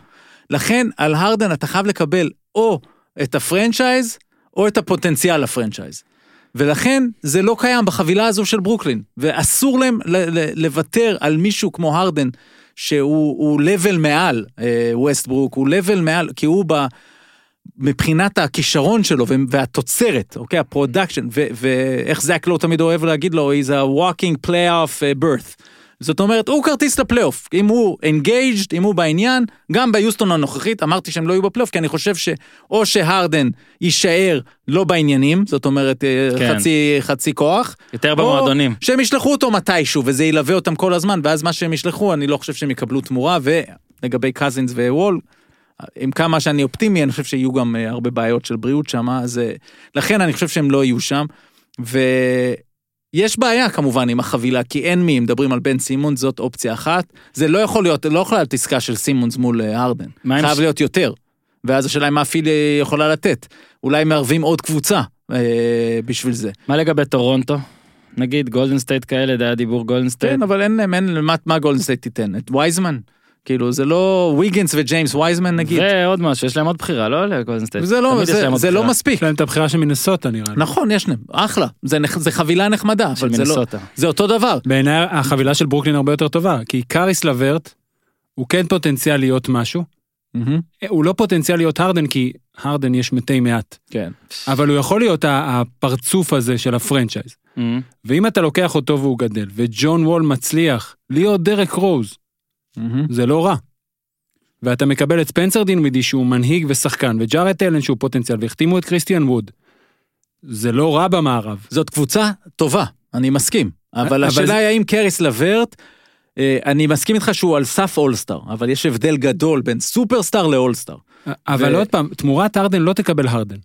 לכן, על הרדן אתה חייב לקבל או את ה franchise, או את הפוטנציאל ל franchise. ולכן זה לא קיים בחבילה הזו של ברוקלין, ואסור להם לוותר על מישהו כמו הרדן, שהוא level מעל אה, ווסטברוק, הוא level מעל, כי הוא ב... מבחינת הכישרון שלו והתוצרת, אוקיי, ה production, ואיך זאק לא תמיד אוהב להגיד לו, he's a walking playoff uh, berth. זאת אומרת, הוא כרטיס לפלייאוף. אם הוא engaged, אם הוא בעניין, גם ביוסטון הנוכחית, אמרתי שהם לא יהיו בפלייאוף, כי אני חושב שאו שהרדן יישאר לא בעניינים, זאת אומרת, אה, כן. חצי, חצי כוח, יותר או במועדונים. שהם ישלחו אותו מתישהו, וזה ילווה אותם כל הזמן, ואז מה שהם ישלחו, אני לא חושב שהם יקבלו תמורה, ולגבי קזינס ווול, עם כמה שאני אופטימי, אני חושב שיהיו גם אה, הרבה בעיות של בריאות שם, אז אה, לכן אני חושב שהם לא יהיו שם. ויש בעיה כמובן עם החבילה, כי אין מי, מדברים על בן סימונס, זאת אופציה אחת. זה לא יכול להיות, לא יכולה להיות עסקה של סימונס מול אה, הרדן. מה עם חייב ש- להיות יותר. ואז השאלה היא מה פילי יכולה לתת. אולי מערבים עוד קבוצה אה, בשביל זה. מה לגבי טורונטו? נגיד גולדן סטייט כאלה, זה היה דיבור גולדן סטייט. כן, אבל אין להם, אין מה- מה גולדן סטייט תיתן? את וייזמן? כאילו, זה לא ויגינס וג'יימס וייזמן נגיד. ועוד משהו, יש להם עוד בחירה, לא לגולדן סטייט. זה לא, זה, עוד זה לא. מספיק. יש להם את הבחירה של מינסוטה נראה לי. נכון, יש להם, אחלה. זה, נח- זה חבילה נחמדה, של אבל זה לא, מינסוטה. זה אותו דבר. בעיניי החבילה של ברוקלין הרבה יותר טובה, כי קאריס לברט הוא כן פוטנציאל להיות משהו, הוא לא פוטנציאל להיות הרדן כי הרדן יש מתי מעט, כן. אבל הוא יכול להיות הפרצוף הזה של ה franchise. Mhm. ואם אתה לוקח אותו והוא גדל, וג'ון וול מצליח להיות דרק רוז, זה לא רע. ואתה מקבל את ספנסר דינווידי שהוא מנהיג ושחקן, וג'ארט אלן שהוא פוטנציאל, והחתימו את קריסטיאן ווד. זה לא רע במערב. זאת קבוצה טובה, אני מסכים. אבל אבל השאלה זה- היא האם קריס לברט אה, אני מסכים איתך שהוא על סף אולסטאר, אבל יש הבדל גדול בין סופרסטאר לאולסטאר. אבל ו- עוד פעם, תמורת הרדן לא תקבל הרדן.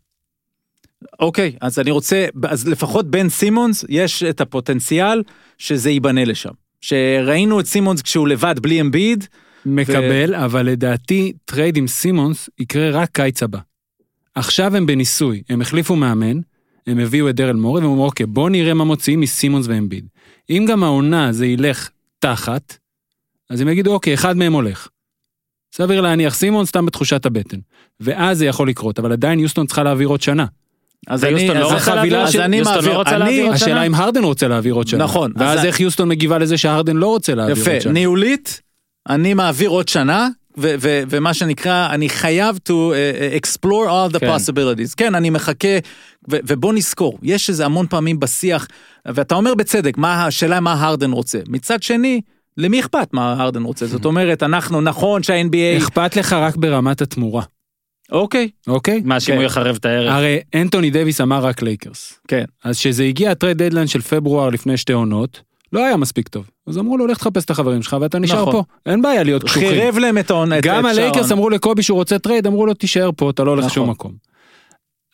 אוקיי, אז אני רוצה, אז לפחות בן סימונס יש את הפוטנציאל שזה ייבנה לשם. שראינו את סימונס כשהוא לבד בלי אמביד, מקבל, אבל לדעתי טרייד עם סימונס יקרה רק קיץ הבא. עכשיו הם בניסוי, הם החליפו מאמן, הם הביאו את דרל מורי, והם אמרו, אוקיי, בוא נראה מה מוציאים מסימונס ואמביד. אם גם העונה זה ילך תחת, אז הם יגידו, אוקיי, אחד מהם הולך. סביר להניח סימונס סתם בתחושת הבטן. ואז זה יכול לקרות, אבל עדיין יוסטון צריכה להעביר עוד שנה. אז אני, לא אז רוצה החבילה אז אני יוסטון לא מעביר, רוצה אני- להעביר עוד שנה? השאלה אם הרדן רוצה להעביר עוד שנה. נכון, ואז אז- איך יוסטון מגיבה לזה שהרדן לא רוצה להעביר יפה, עוד שנה. ניהולית, אני מעביר עוד שנה, ו- ו- ומה שנקרא, אני חייב to uh, explore all the כן. possibilities. כן, אני מחכה, ו- ובוא נזכור, יש איזה המון פעמים בשיח, ואתה אומר בצדק, מה השאלה מה הרדן רוצה. מצד שני, למי אכפת מה הרדן רוצה? זאת אומרת, אנחנו, נכון שה-NBA, אכפת לך רק ברמת התמורה, אוקיי, אוקיי? מה, שאם כן. הוא יחרב את הערב? הרי אנטוני דייוויס אמר רק לייקרס. כן. אז כשזה הגיע ה trade deadline של פברואר לפני שתי עונות, לא היה מספיק טוב. אז אמרו לו, לך תחפש את החברים שלך ואתה נשאר נכון. פה. אין בעיה להיות קשוחים. חירב להם את העונה. גם הלייקרס. אמרו לקובי שהוא רוצה טרייד, אמרו לו, תישאר פה, אתה לא הולך נכון. לשום מקום.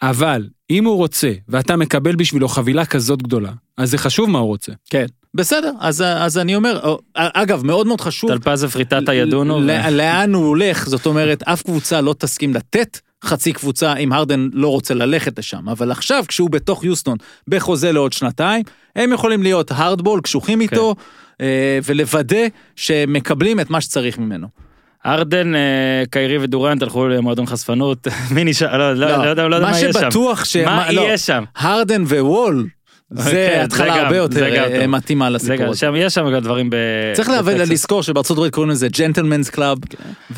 אבל אם הוא רוצה, ואתה מקבל בשבילו חבילה כזאת גדולה, אז זה חשוב מה הוא רוצה. כן, בסדר, אז, אז אני אומר, או, אגב, מאוד מאוד חשוב, טלפז ופרטיטה ידונו. ל- ו- לאן הוא הולך, זאת אומרת, אף קבוצה לא תסכים לתת חצי קבוצה אם הרדן לא רוצה ללכת לשם, אבל עכשיו כשהוא בתוך יוסטון בחוזה לעוד שנתיים, הם יכולים להיות hardball, קשוחים איתו, אה, ולוודא שמקבלים את מה שצריך ממנו. ארדן, אה, קיירי ודורנט הלכו למועדון חשפנות, [laughs] מי נשאר? לא, לא, לא יודע לא יודע מה מה יהיה שם. שבטוח ש... מה לא, יהיה שם? הרדן ווול, זה כן, התחלה זה גם, הרבה יותר אה. מתאימה לסיפור הזה. שם, יש שם גם דברים ב... צריך. לזכור שבארצות הברית קוראים לזה gentlemen's club,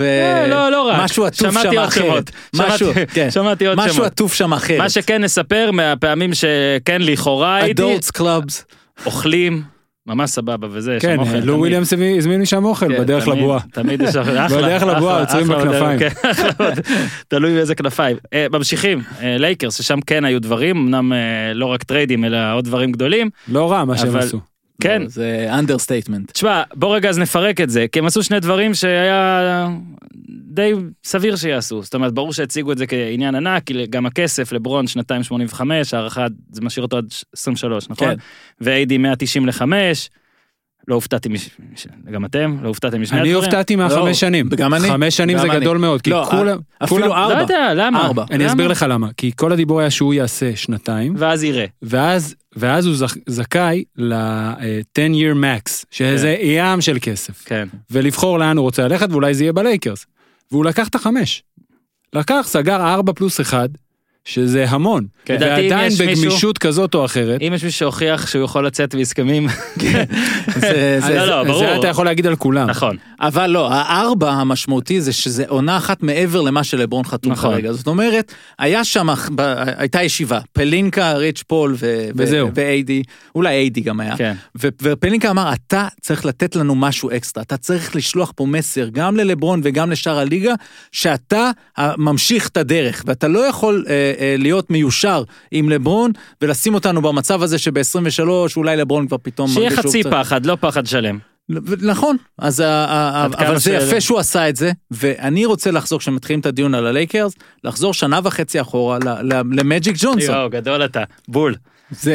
אה, לא, לא רק. ומשהו עטוף שם אחרת. משהו, שמעתי- כן. עוד משהו שמות. עטוף שם אחרת. מה שכן נספר מהפעמים שכן לכאורה הייתי, adults clubs. אוכלים, ממש סבבה וזה, כן, שם. לו. וויליאמס הזמין משם אוכל כן, בדרך לבועה. תמיד יש אחלה. בדרך לבועה עוצרים בכנפיים. כן, [laughs] תלוי באיזה כנפיים. אה, ממשיכים, אה, לייקרס, ששם כן היו דברים, אמנם אה, לא רק טריידים, אלא עוד דברים גדולים. לא רע מה שהם עשו. כן, לא, זה understatement. תשמע, בוא רגע אז נפרק את זה, כי הם עשו שני דברים שהיה די סביר שיעשו. זאת אומרת, ברור שהציגו את זה כעניין ענק, כי גם הכסף, לברון שנתיים 85, הערכה, זה משאיר אותו עד 23, נכון? כן. ו-AD 190 ל-5, לא הופתעתי, מש... גם אתם? לא הופתעתם משני אני הדברים? הופתעתי לא, מהחמש שנים. גם אני. חמש שנים זה אני. גדול מאוד, כי לא, כולם... אפילו כולם- ארבע. לא יודע, למה? ארבע. אני? אסביר לך למה. כי כל הדיבור היה שהוא יעשה שנתיים, ואז יראה. ואז, ואז הוא זכ- זכאי ל-10 year max, שזה ים של כסף. כן. ולבחור לאן הוא רוצה ללכת, ואולי זה יהיה בלייקרס. והוא לקח את החמש. לקח, סגר ארבע פלוס אחד, שזה המון. כן. ועדיין בגמישות כזאת או אחרת. אם יש מישהו שהוכיח שהוא יכול לצאת בהסכמים, זה- [laughs] זה- לא, לא. אתה יכול להגיד על כולם. נכון. אבל לא, הארבע המשמעותי זה שזה עונה אחת מעבר למה שלברון חתום נכון. כרגע. זאת אומרת, היה שם, ב- הייתה ישיבה, פלינקה, ריץ' פול ו- וזהו. ו- ואיידי, אולי איידי גם היה. כן. ו- ופלינקה אמר, אתה צריך לתת לנו משהו אקסטרה, אתה צריך לשלוח פה מסר גם ללברון וגם לשאר הליגה, שאתה ממשיך את הדרך, ואתה לא יכול אה, להיות מיושר עם לברון ולשים אותנו במצב הזה שב-23 אולי לברון כבר פתאום שיהיה חצי קצת- פחד, לא פחד שלם. נכון, אז אבל זה יפה שהוא עשה את זה, ואני רוצה לחזור, כשמתחילים את הדיון על הלייקרס, לחזור שנה וחצי אחורה למג'יק ג'ונסון. יואו, גדול אתה. בול. זה,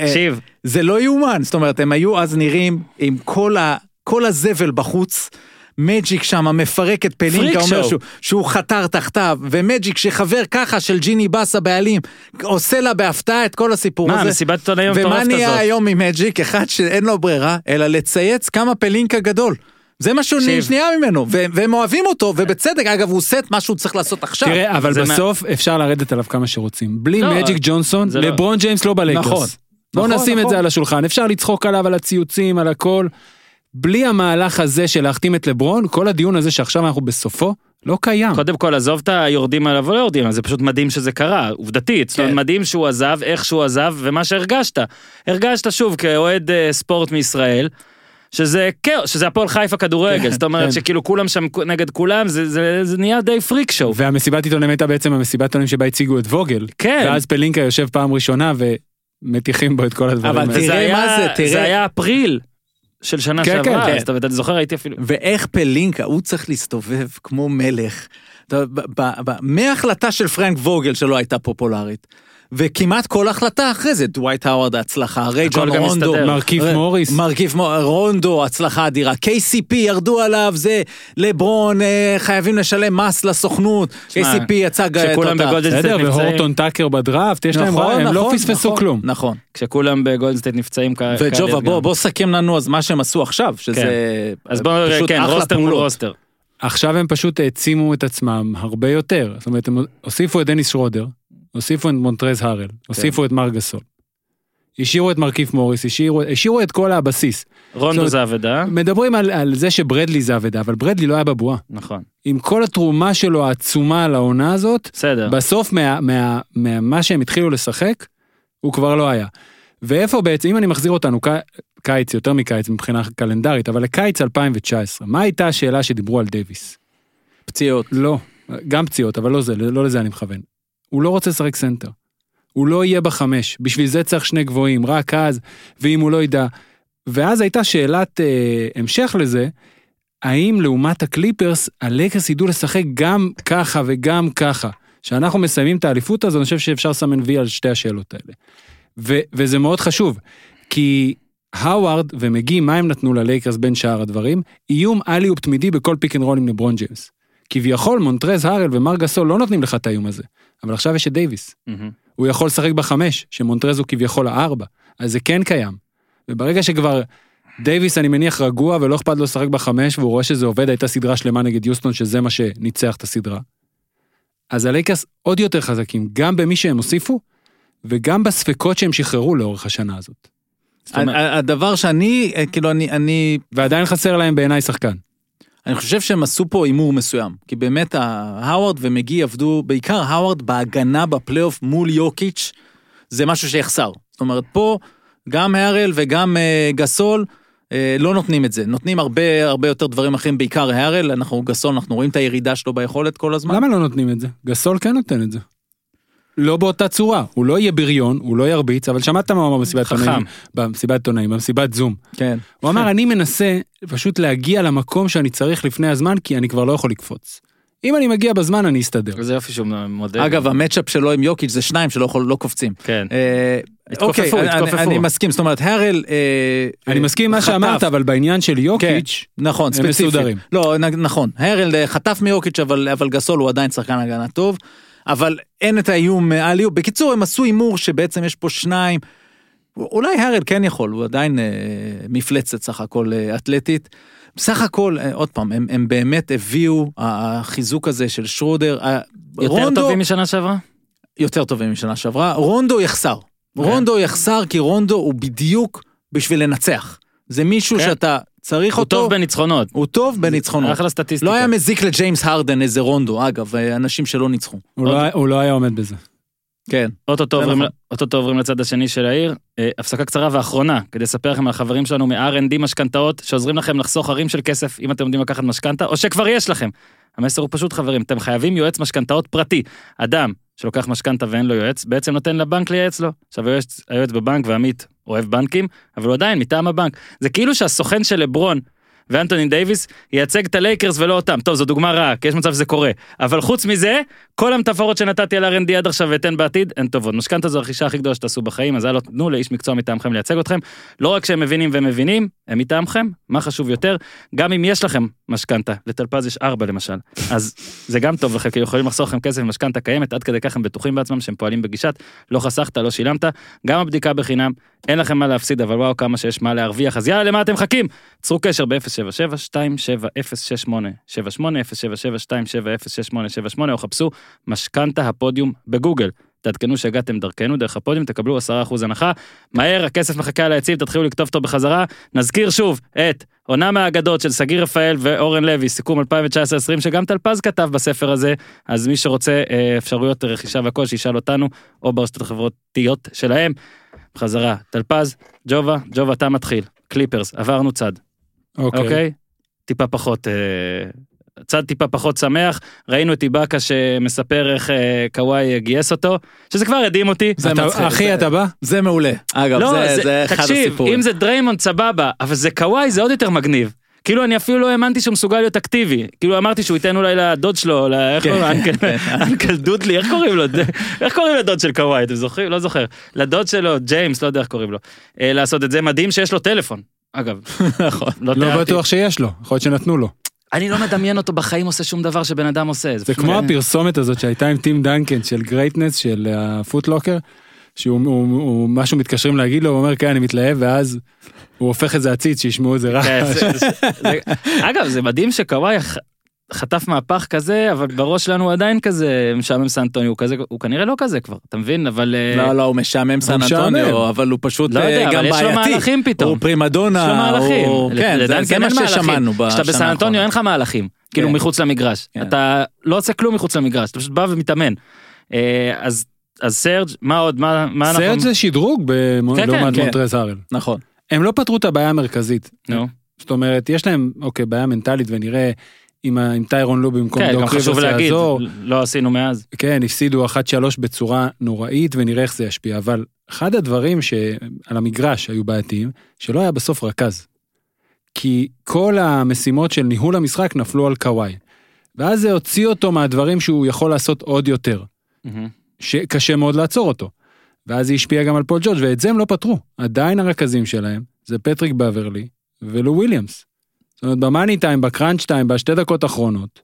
אה, תקשיב, זה לא יאומן, זאת אומרת, הם היו אז נראים עם כל, ה, כל הזבל בחוץ. מג'יק שם מפרק את פלינקה, פריק אומר show. שהוא, שהוא חתר תחתיו, ומג'יק שחבר ככה של ג'יני באס הבעלים, עושה לה בהפתעה את כל הסיפור מה, הזה. מסיבת עיתונאים ומה המטורפת נהיה הזאת? היום ממג'יק? אחד שאין לו ברירה, אלא לצייץ כמה פלינקה גדול. זה מה שהוא. נהיה ממנו, והם אוהבים אותו, ובצדק, אגב, הוא עושה את מה שהוא צריך לעשות עכשיו. תראה, אבל זה מה- בסוף אפשר לרדת עליו כמה שרוצים. בלי לא, מג'יק ג'ונסון, לא- לברון ג'יימס לא בלייקרס. נכון. בוא נכון, נשים את נכון. זה על השולחן, אפשר לצחוק עליו, על הציוצים, על הכל. בלי המהלך הזה של להחתים את לברון, כל הדיון הזה שעכשיו אנחנו בסופו, לא קיים. קודם כל, עזוב את היורדים עליו או לא יורדים, עליו, זה פשוט מדהים שזה קרה, עובדתית. זאת אומרת, כן. מדהים שהוא עזב, איך שהוא עזב, ומה שהרגשת. הרגשת שוב, כאוהד אה, ספורט מישראל, שזה כאוס, שזה הפועל חיפה כדורגל, זאת אומרת כן. שכאילו כולם שם נגד כולם, זה- זה זה נהיה די פריק שואו. והמסיבת עיתונאים הייתה בעצם המסיבת עיתונאים שבה הציגו את ווגל. כן. ואז פלינקה יושב פעם ראשונה ומטיחים בו את כל הדברים אבל האלה. תראה וזה היה- מה זה, תראה. זה היה אפריל. של שנה כן, שעברה, כן, אז אתה אתה זוכר, הייתי אפילו... ואיך פלינקה, הוא צריך להסתובב כמו מלך. אתה- ב- ב- ב- מההחלטה של פרנק ווגל שלא הייתה פופולרית, וכמעט כל החלטה אחרי זה, דווייט האווארד ההצלחה, ריי הכל ג'ון גם רונדו. מרכיב ר- מוריס. מרכיב מו- רונדו, הצלחה אדירה, KCP ירדו עליו, זה לברון, אה, חייבים לשלם מס לסוכנות, שמע, KCP יצא ג- כשכולם תותח. בגודל בסדר, סטייט נפצעים, והורטון טאקר בדראפט, יש להם, נכון, הם לא נכון, פספסו נכון, כלום. נכון. כשכולם בגולדסטייט נפצעים, כ- וג'ובה, כאלה בוא. בוא סכם לנו אז מה שהם עשו עכשיו, שזה אז בואו נראה, פשוט כן, אחלה רוסטר מול פעולות. רוסטר. עכשיו הם פשוט העצימו את עצמם הרבה יותר. זאת אומרת, הם הוסיפו את דניס שרודר, הוסיפו את מונטרז הארל, הוסיפו את מר גסול. השאירו את מרכיב מוריס, השאירו, השאירו את כל הבסיס. רונדו זה אבדה, מדברים על, על זה שברדלי זה אבדה, אבל ברדלי לא היה בבועה. נכון. עם כל התרומה שלו העצומה לעונה הזאת, בסדר. בסוף מה, מה, מה, מה שהם התחילו לשחק, הוא כבר לא היה. ואיפה בעצם, אם אני מחזיר אותנו קי- קיץ, יותר מקיץ מבחינה קלנדרית, אבל לקיץ 2019, מה הייתה השאלה שדיברו על דייוויס? פציעות. לא, גם פציעות, אבל לא זה, לא לזה אני מכוון. הוא לא רוצה לשחק סנטר. הוא לא יהיה בחמש, בשביל זה צריך שני גבוהים, רק אז, ואם הוא לא ידע. ואז הייתה שאלת אה, המשך לזה, האם לעומת הקליפרס, הלייקרס ידעו לשחק גם ככה וגם ככה. כשאנחנו מסיימים את האליפות הזו, אני חושב שאפשר לסמן וי על שתי השאלות האלה. ו- וזה מאוד חשוב, כי האווארד ומגי, מה הם נתנו ללייקרס בין שאר הדברים? איום alley-oop תמידי בכל pick and roll עם לברון ג'יימס. כביכול מונטרז הארל ומארק גסול לא נותנים לך את האיום הזה, אבל עכשיו יש את דייוויס. מהמם. הוא יכול לשחק בחמש, שמונטרז הוא כביכול הארבע, אז זה כן קיים. וברגע שכבר דייוויס אני מניח רגוע ולא אכפת לו לשחק בחמש והוא רואה שזה עובד, הייתה סדרה שלמה נגד יוסטון שזה מה שניצח את הסדרה. אז הלייקרס עוד יותר חזקים, גם במי שהם הוסיפו, וגם בספקות שהם שחררו לאורך השנה הזאת. זאת אומרת- הדבר שאני, אה, כאילו, אני, אני, ועדיין חסר להם בעיניי שחקן. אני חושב שהם עשו פה הימור מסוים, כי באמת הווארד ומגי עבדו, בעיקר הווארד בהגנה בפלייאוף מול יוקיץ', זה משהו שיחסר. זאת אומרת, פה גם הראל וגם אה, גסול אה, לא נותנים את זה, נותנים הרבה הרבה יותר דברים אחרים, בעיקר הראל, אנחנו גסול, אנחנו רואים את הירידה שלו ביכולת כל הזמן. למה לא נותנים את זה? גסול כן נותן את זה. לא באותה צורה, הוא לא יהיה בריון, הוא לא ירביץ, אבל שמעת מה הוא אמר במסיבת. עיתונאים, במסיבת עיתונאים, במסיבת זום. כן. הוא אמר, אני מנסה פשוט להגיע למקום שאני צריך לפני הזמן, כי אני כבר לא יכול לקפוץ. אם אני מגיע בזמן, אני אסתדר. איזה יופי שהוא מודה. אגב, המצ'אפ שלו עם יוקיץ' זה שניים שלא יכול- לא קופצים. כן. אה, התכופפו, אוקיי, אני- התכופפו. אני מסכים, זאת אומרת, הארל... אה, אני מסכים עם מה. שאמרת, אבל בעניין של יוקיץ', נכון, הם ספציפית. מסודרים. לא, נכון. הרל אה, חטף מיוקיץ', אבל, אבל גסול הוא עדיין שחקן הגנה טוב. אבל אין את האיום אה, אליו. בקיצור, הם עשו הימור שבעצם יש פה שניים. אולי הרל כן יכול, הוא עדיין אה, מפלצת סך הכל אה, אתלטית. בסך הכל, אה, עוד פעם, הם, הם באמת הביאו, החיזוק הזה של שרודר, אה, יותר רונדו- טובים משנה שעברה? יותר טובים משנה שעברה. רונדו יחסר. כן. רונדו יחסר כי רונדו הוא בדיוק בשביל לנצח. זה מישהו כן. שאתה צריך הוא אותו. טוב בניצחונות. הוא טוב בניצחונות. אחלה סטטיסטיקה. לא היה מזיק לג'יימס הרדן איזה רונדו, אגב, אה, אנשים שלא ניצחו. הוא לא הוא לא היה עומד בזה. כן. אוטוטו עוברים, נכון. עוברים לצד השני של העיר. אה, הפסקה קצרה ואחרונה, כדי לספר לכם על החברים שלנו מ-R&D משכנתאות, שעוזרים לכם לחסוך הרים של כסף אם אתם יודעים לקחת משכנתה, או שכבר יש לכם. המסר הוא פשוט חברים, אתם חייבים יועץ משכנתאות פרטי. אדם שלוקח משכנתה ואין לו יועץ, בעצם נותן לבנק לייעץ לו. עכשיו היועץ, היועץ בבנק ועמית אוהב בנקים, אבל הוא עדיין מטעם הבנק. זה כאילו שהסוכן של לברון ואנתוני דייויס ייצג את הלייקרס ולא אותם. טוב, זו דוגמה רעה, כי יש מצב שזה קורה. אבל חוץ מזה, כל המטאפורות שנתתי על R&D עד עכשיו ואתן בעתיד, הן טובות. משכנתה זו הרכישה הכי גדולה שתעשו בחיים, אז הלו תנו לאיש מקצוע מטעמכם לייצג אתכם. לא רק שהם מבינים ומבינים, הם מטעמכם, מה חשוב יותר, גם אם יש לכם משכנתה, לטלפז יש ארבע למשל, אז זה גם טוב לכם, כי יכולים לחסוך לכם כסף במשכנתה קיימת, עד כדי כך הם בטוחים בעצמם שהם פועלים בגישת, לא חסכת, לא שילמת, גם הבדיקה בחינם, אין לכם מה להפסיד, אבל וואו כמה שיש מה להרוויח, אז יאללה, למה אתם מחכים? צרו קשר ב-077-2770-78, 077-2770-6878, או חפשו משכנתה הפודיום בגוגל. תעדכנו שהגעתם דרכנו, דרך הפודיום, תקבלו 10% הנחה. מהר, הכסף מחכה על היציב, תתחילו לכתוב אותו בחזרה. נזכיר שוב את עונה מהאגדות של שגיא רפאל ואורן לוי, סיכום 2019-2020, שגם טלפז כתב בספר הזה, אז מי שרוצה אה, אפשרויות רכישה והכל, שישאל אותנו, או ברשתות החברתיות שלהם. בחזרה, טלפז, ג'ובה, ג'ובה, אתה מתחיל. קליפרס, עברנו צד, אוקיי. אוקיי? טיפה פחות אה, צד טיפה פחות שמח, ראינו את איבאקה שמספר איך אה, קוואי גייס אותו, שזה כבר הדהים אותי. זה אתה- מצחיק, אחי, זה- אתה בא? זה מעולה. אגב, לא, זה- זה אחד תקשיב, הסיפורים. אם זה דריימונד סבבה, אבל זה קוואי זה עוד יותר מגניב. כאילו אני אפילו לא האמנתי שהוא מסוגל להיות אקטיבי. כאילו אמרתי שהוא ייתן אולי לדוד שלו, איך כן, קוראים לו? uncle- [laughs] דודלי, איך קוראים לו? איך קוראים לדוד של קוואי? אתם זוכרים? לא זוכר. לדוד שלו, ג'יימס, לא יודע איך קוראים לו. אה, לעשות את זה מדהים שיש לו טלפון. אגב, [laughs] נכון. לא לא. בטוח שיש לו, יכול להיות שנתנו לו. אני לא מדמיין אותו בחיים עושה שום דבר שבן אדם עושה. זה כמו הפרסומת הזאת שהייתה עם טים דנקן של greatness של הפוטלוקר, שהוא הוא, הוא, משהו מתקשרים להגיד לו, הוא אומר כן אני מתלהב ואז הוא הופך את זה עציץ שישמעו את זה רע. כן, זה- זה- זה- אגב, זה מדהים שקוואי ח- חטף מהפך כזה, אבל בראש שלנו הוא עדיין כזה משעמם סנטוני, הוא כזה, הוא כנראה לא כזה כבר, אתה מבין? אבל... אה, לא, לא, הוא משעמם. אנטוניו, אבל הוא פשוט לא יודע, אה, אבל גם יש לו בעייתי. מהלכים פתאום. הוא פרימדונה, יש לו מהלכים. הוא- כן, זה- לדנקן זה מה. ששמענו בשנה כשאתה בסן אנטוניו האחרונה. אין לך מהלכים, כאילו כן. מחוץ למגרש. כן. אתה לא עושה כלום מחוץ למגרש, אתה פשוט בא ומתאמן. אה, אז אז סרג', מה עוד? מה מה אנחנו... סרט זה שדרוג כן, לעומת כן. מונטרז הארל. נכון. הם לא פתרו את הבעיה המרכזית. נו. זאת אומרת יש להם אוקיי בעיה מנטלית ונראה אם אם טיירון לו במקום כן, גם דוק חשוב ריברס להגיד, יעזור. לא עשינו מאז. כן, הפסידו 1-3 בצורה נוראית ונראה איך זה ישפיע, אבל אחד הדברים שעל המגרש היו בעייתיים, שלא היה בסוף רכז. כי כל המשימות של ניהול המשחק נפלו על קוואי. ואז זה הוציא אותו מהדברים שהוא יכול לעשות עוד יותר, שקשה מאוד לעצור אותו. ואז זה השפיע גם על פול ג'ורג' ואת זה הם לא פתרו. עדיין הרכזים שלהם זה פטריק בברלי ולו וויליאמס. זאת אומרת ב money time, ב crunch time, בשתי דקות אחרונות.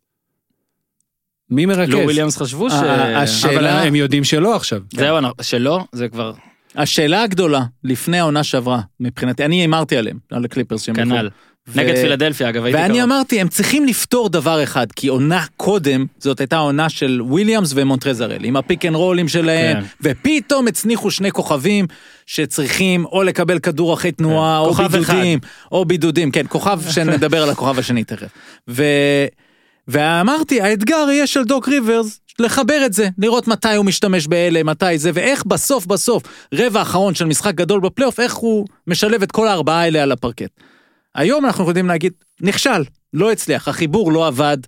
מי מרכז? לו וויליאמס חשבו ש... ה- הש- אבל הם יודעים שלא עכשיו. זהו, אנחנו- שלא, זה כבר השאלה הגדולה, לפני העונה שעברה, מבחינתי, אני הימרתי עליהם, על הקליפרס שהם כנ"ל. ילכו. ו- נגד פילדלפיה, אגב, הייתי ואני קרוב. אמרתי, הם צריכים לפתור דבר אחד, כי עונה קודם, זאת הייתה עונה של וויליאמס ומונטרז הראל, עם ה pick and רולים שלהם, כן. ופתאום הצניחו שני כוכבים שצריכים או לקבל כדור אחרי תנועה, או כן. כוכב בידודים, או בידודים, כן, כוכב [laughs] שנדבר על הכוכב השני תכף. ו... ואמרתי, האתגר יהיה של דוק ריברס, לחבר את זה, לראות מתי הוא משתמש באלה, מתי זה, ואיך בסוף בסוף, רבע האחרון של משחק גדול בפלייאוף, איך הוא משלב את כל הארבעה האלה על הפרקט. היום אנחנו יודעים להגיד, נכשל, לא הצליח, החיבור לא עבד,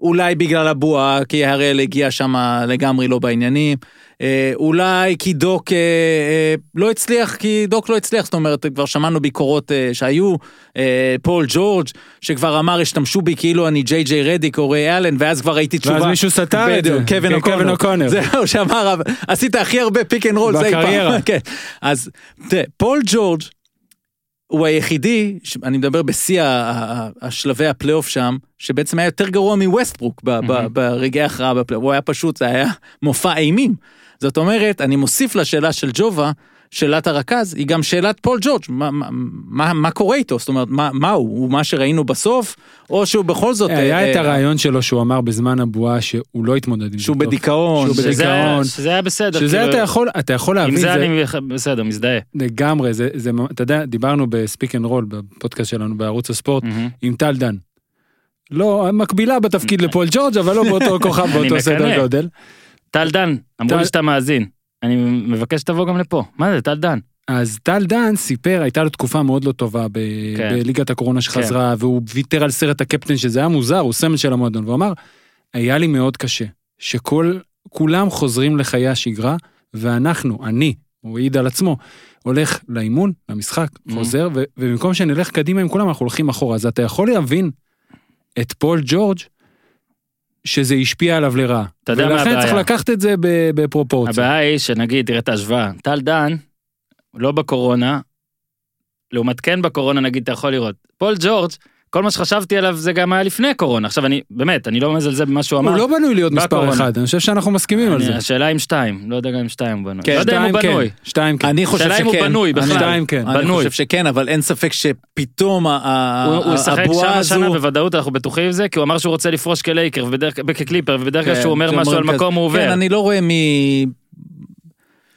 אולי בגלל הבועה, כי הראל הגיע שם לגמרי לא בעניינים, אה, אולי כי דוק אה, אה, לא הצליח, כי דוק לא הצליח, זאת אומרת, כבר שמענו ביקורות אה, שהיו, אה, פול ג'ורג', שכבר אמר, השתמשו בי כאילו אני ג'יי ג'יי רדיק או ריי אלן, ואז כבר ראיתי תשובה. ואז מישהו סתר את זה. בדיוק, קווין אוקונר. קווין אוקונר. זהו, שאמר, עשית הכי הרבה pick and roll, זה אי פעם. בקריירה. [laughs] כן. אז תראה, פול ג'ורג' הוא היחידי, אני מדבר בשיא השלבי הפלייאוף שם, שבעצם היה יותר גרוע מווסטברוק. ברגעי ההכרעה בפלייאוף, הוא היה פשוט, זה היה מופע אימים. זאת אומרת, אני מוסיף לשאלה של ג'ובה, שאלת הרכז, היא גם שאלת פול ג'ורג', מה, מה, מה, מה קורה איתו? זאת אומרת, מה, מה הוא? הוא מה שראינו בסוף, או שהוא בכל זאת... היה אה, את אה, הרעיון שלו שהוא אמר בזמן הבועה שהוא לא יתמודד עם זה. שהוא. בדיכאון. שהוא שזה- בדיכאון. שזה היה בסדר. שזה כאילו, אתה יכול, אתה יכול עם להבין, זה זה אני בסדר, מזדהה. לגמרי, זה, זה, אתה יודע, דיברנו בספיק אנד רול בפודקאסט שלנו בערוץ הספורט מהמם. עם טל דן. לא, מקבילה בתפקיד לפול ג'ורג', אבל לא באותו [laughs] כוכב, באותו. סדר גודל. טל דן, אמרו לי שאתה מאזין. אני מבקש שתבוא גם לפה. מה זה, טל דן? אז טל דן סיפר, הייתה לו תקופה מאוד לא טובה ב- כן. בליגת הקורונה שחזרה, והוא ויתר על סרט הקפטן, שזה היה מוזר, הוא סמל של המועדון, והוא אמר, היה לי מאוד קשה, שכל, כולם חוזרים לחיי השגרה, ואנחנו, אני, הוא העיד על עצמו, הולך לאימון, למשחק, Mm. חוזר, ו- ובמקום שנלך קדימה עם כולם, אנחנו הולכים אחורה. אז אתה יכול להבין את פול ג'ורג' שזה השפיע עליו לרעה. אתה יודע מה ולכן צריך הבעיה? לקחת את זה בפרופורציה. הבעיה היא שנגיד, תראה את ההשוואה. טל דן, לא בקורונה, לעומת כן בקורונה, נגיד, אתה יכול לראות. פול ג'ורג', כל מה שחשבתי עליו זה גם היה לפני הקורונה. עכשיו אני, באמת, אני לא מזלזל במה שהוא אמר. הוא לא בנוי להיות מספר בקורונה. אחד, אני חושב שאנחנו מסכימים על אני- זה. השאלה אם שתיים, לא יודע גם אם שתיים הוא בנוי. כן, לא יודע אם הוא שתיים בנוי. כן, שתיים כן. אני חושב השאלה שכן. אם הוא בנוי אני- בכלל. שתיים כן. אני בנוי. חושב שכן, אבל אין ספק שפתאום ה- ה- הוא ישחק הבועה שם הזו... השנה בוודאות, אנחנו בטוחים בזה, כי הוא אמר שהוא רוצה לפרוש כלייקר, ובדרך- כקליפר, ובדרך כלל כן, כשהוא אומר משהו על. מקום הוא כן, עובר. אני לא רואה מי...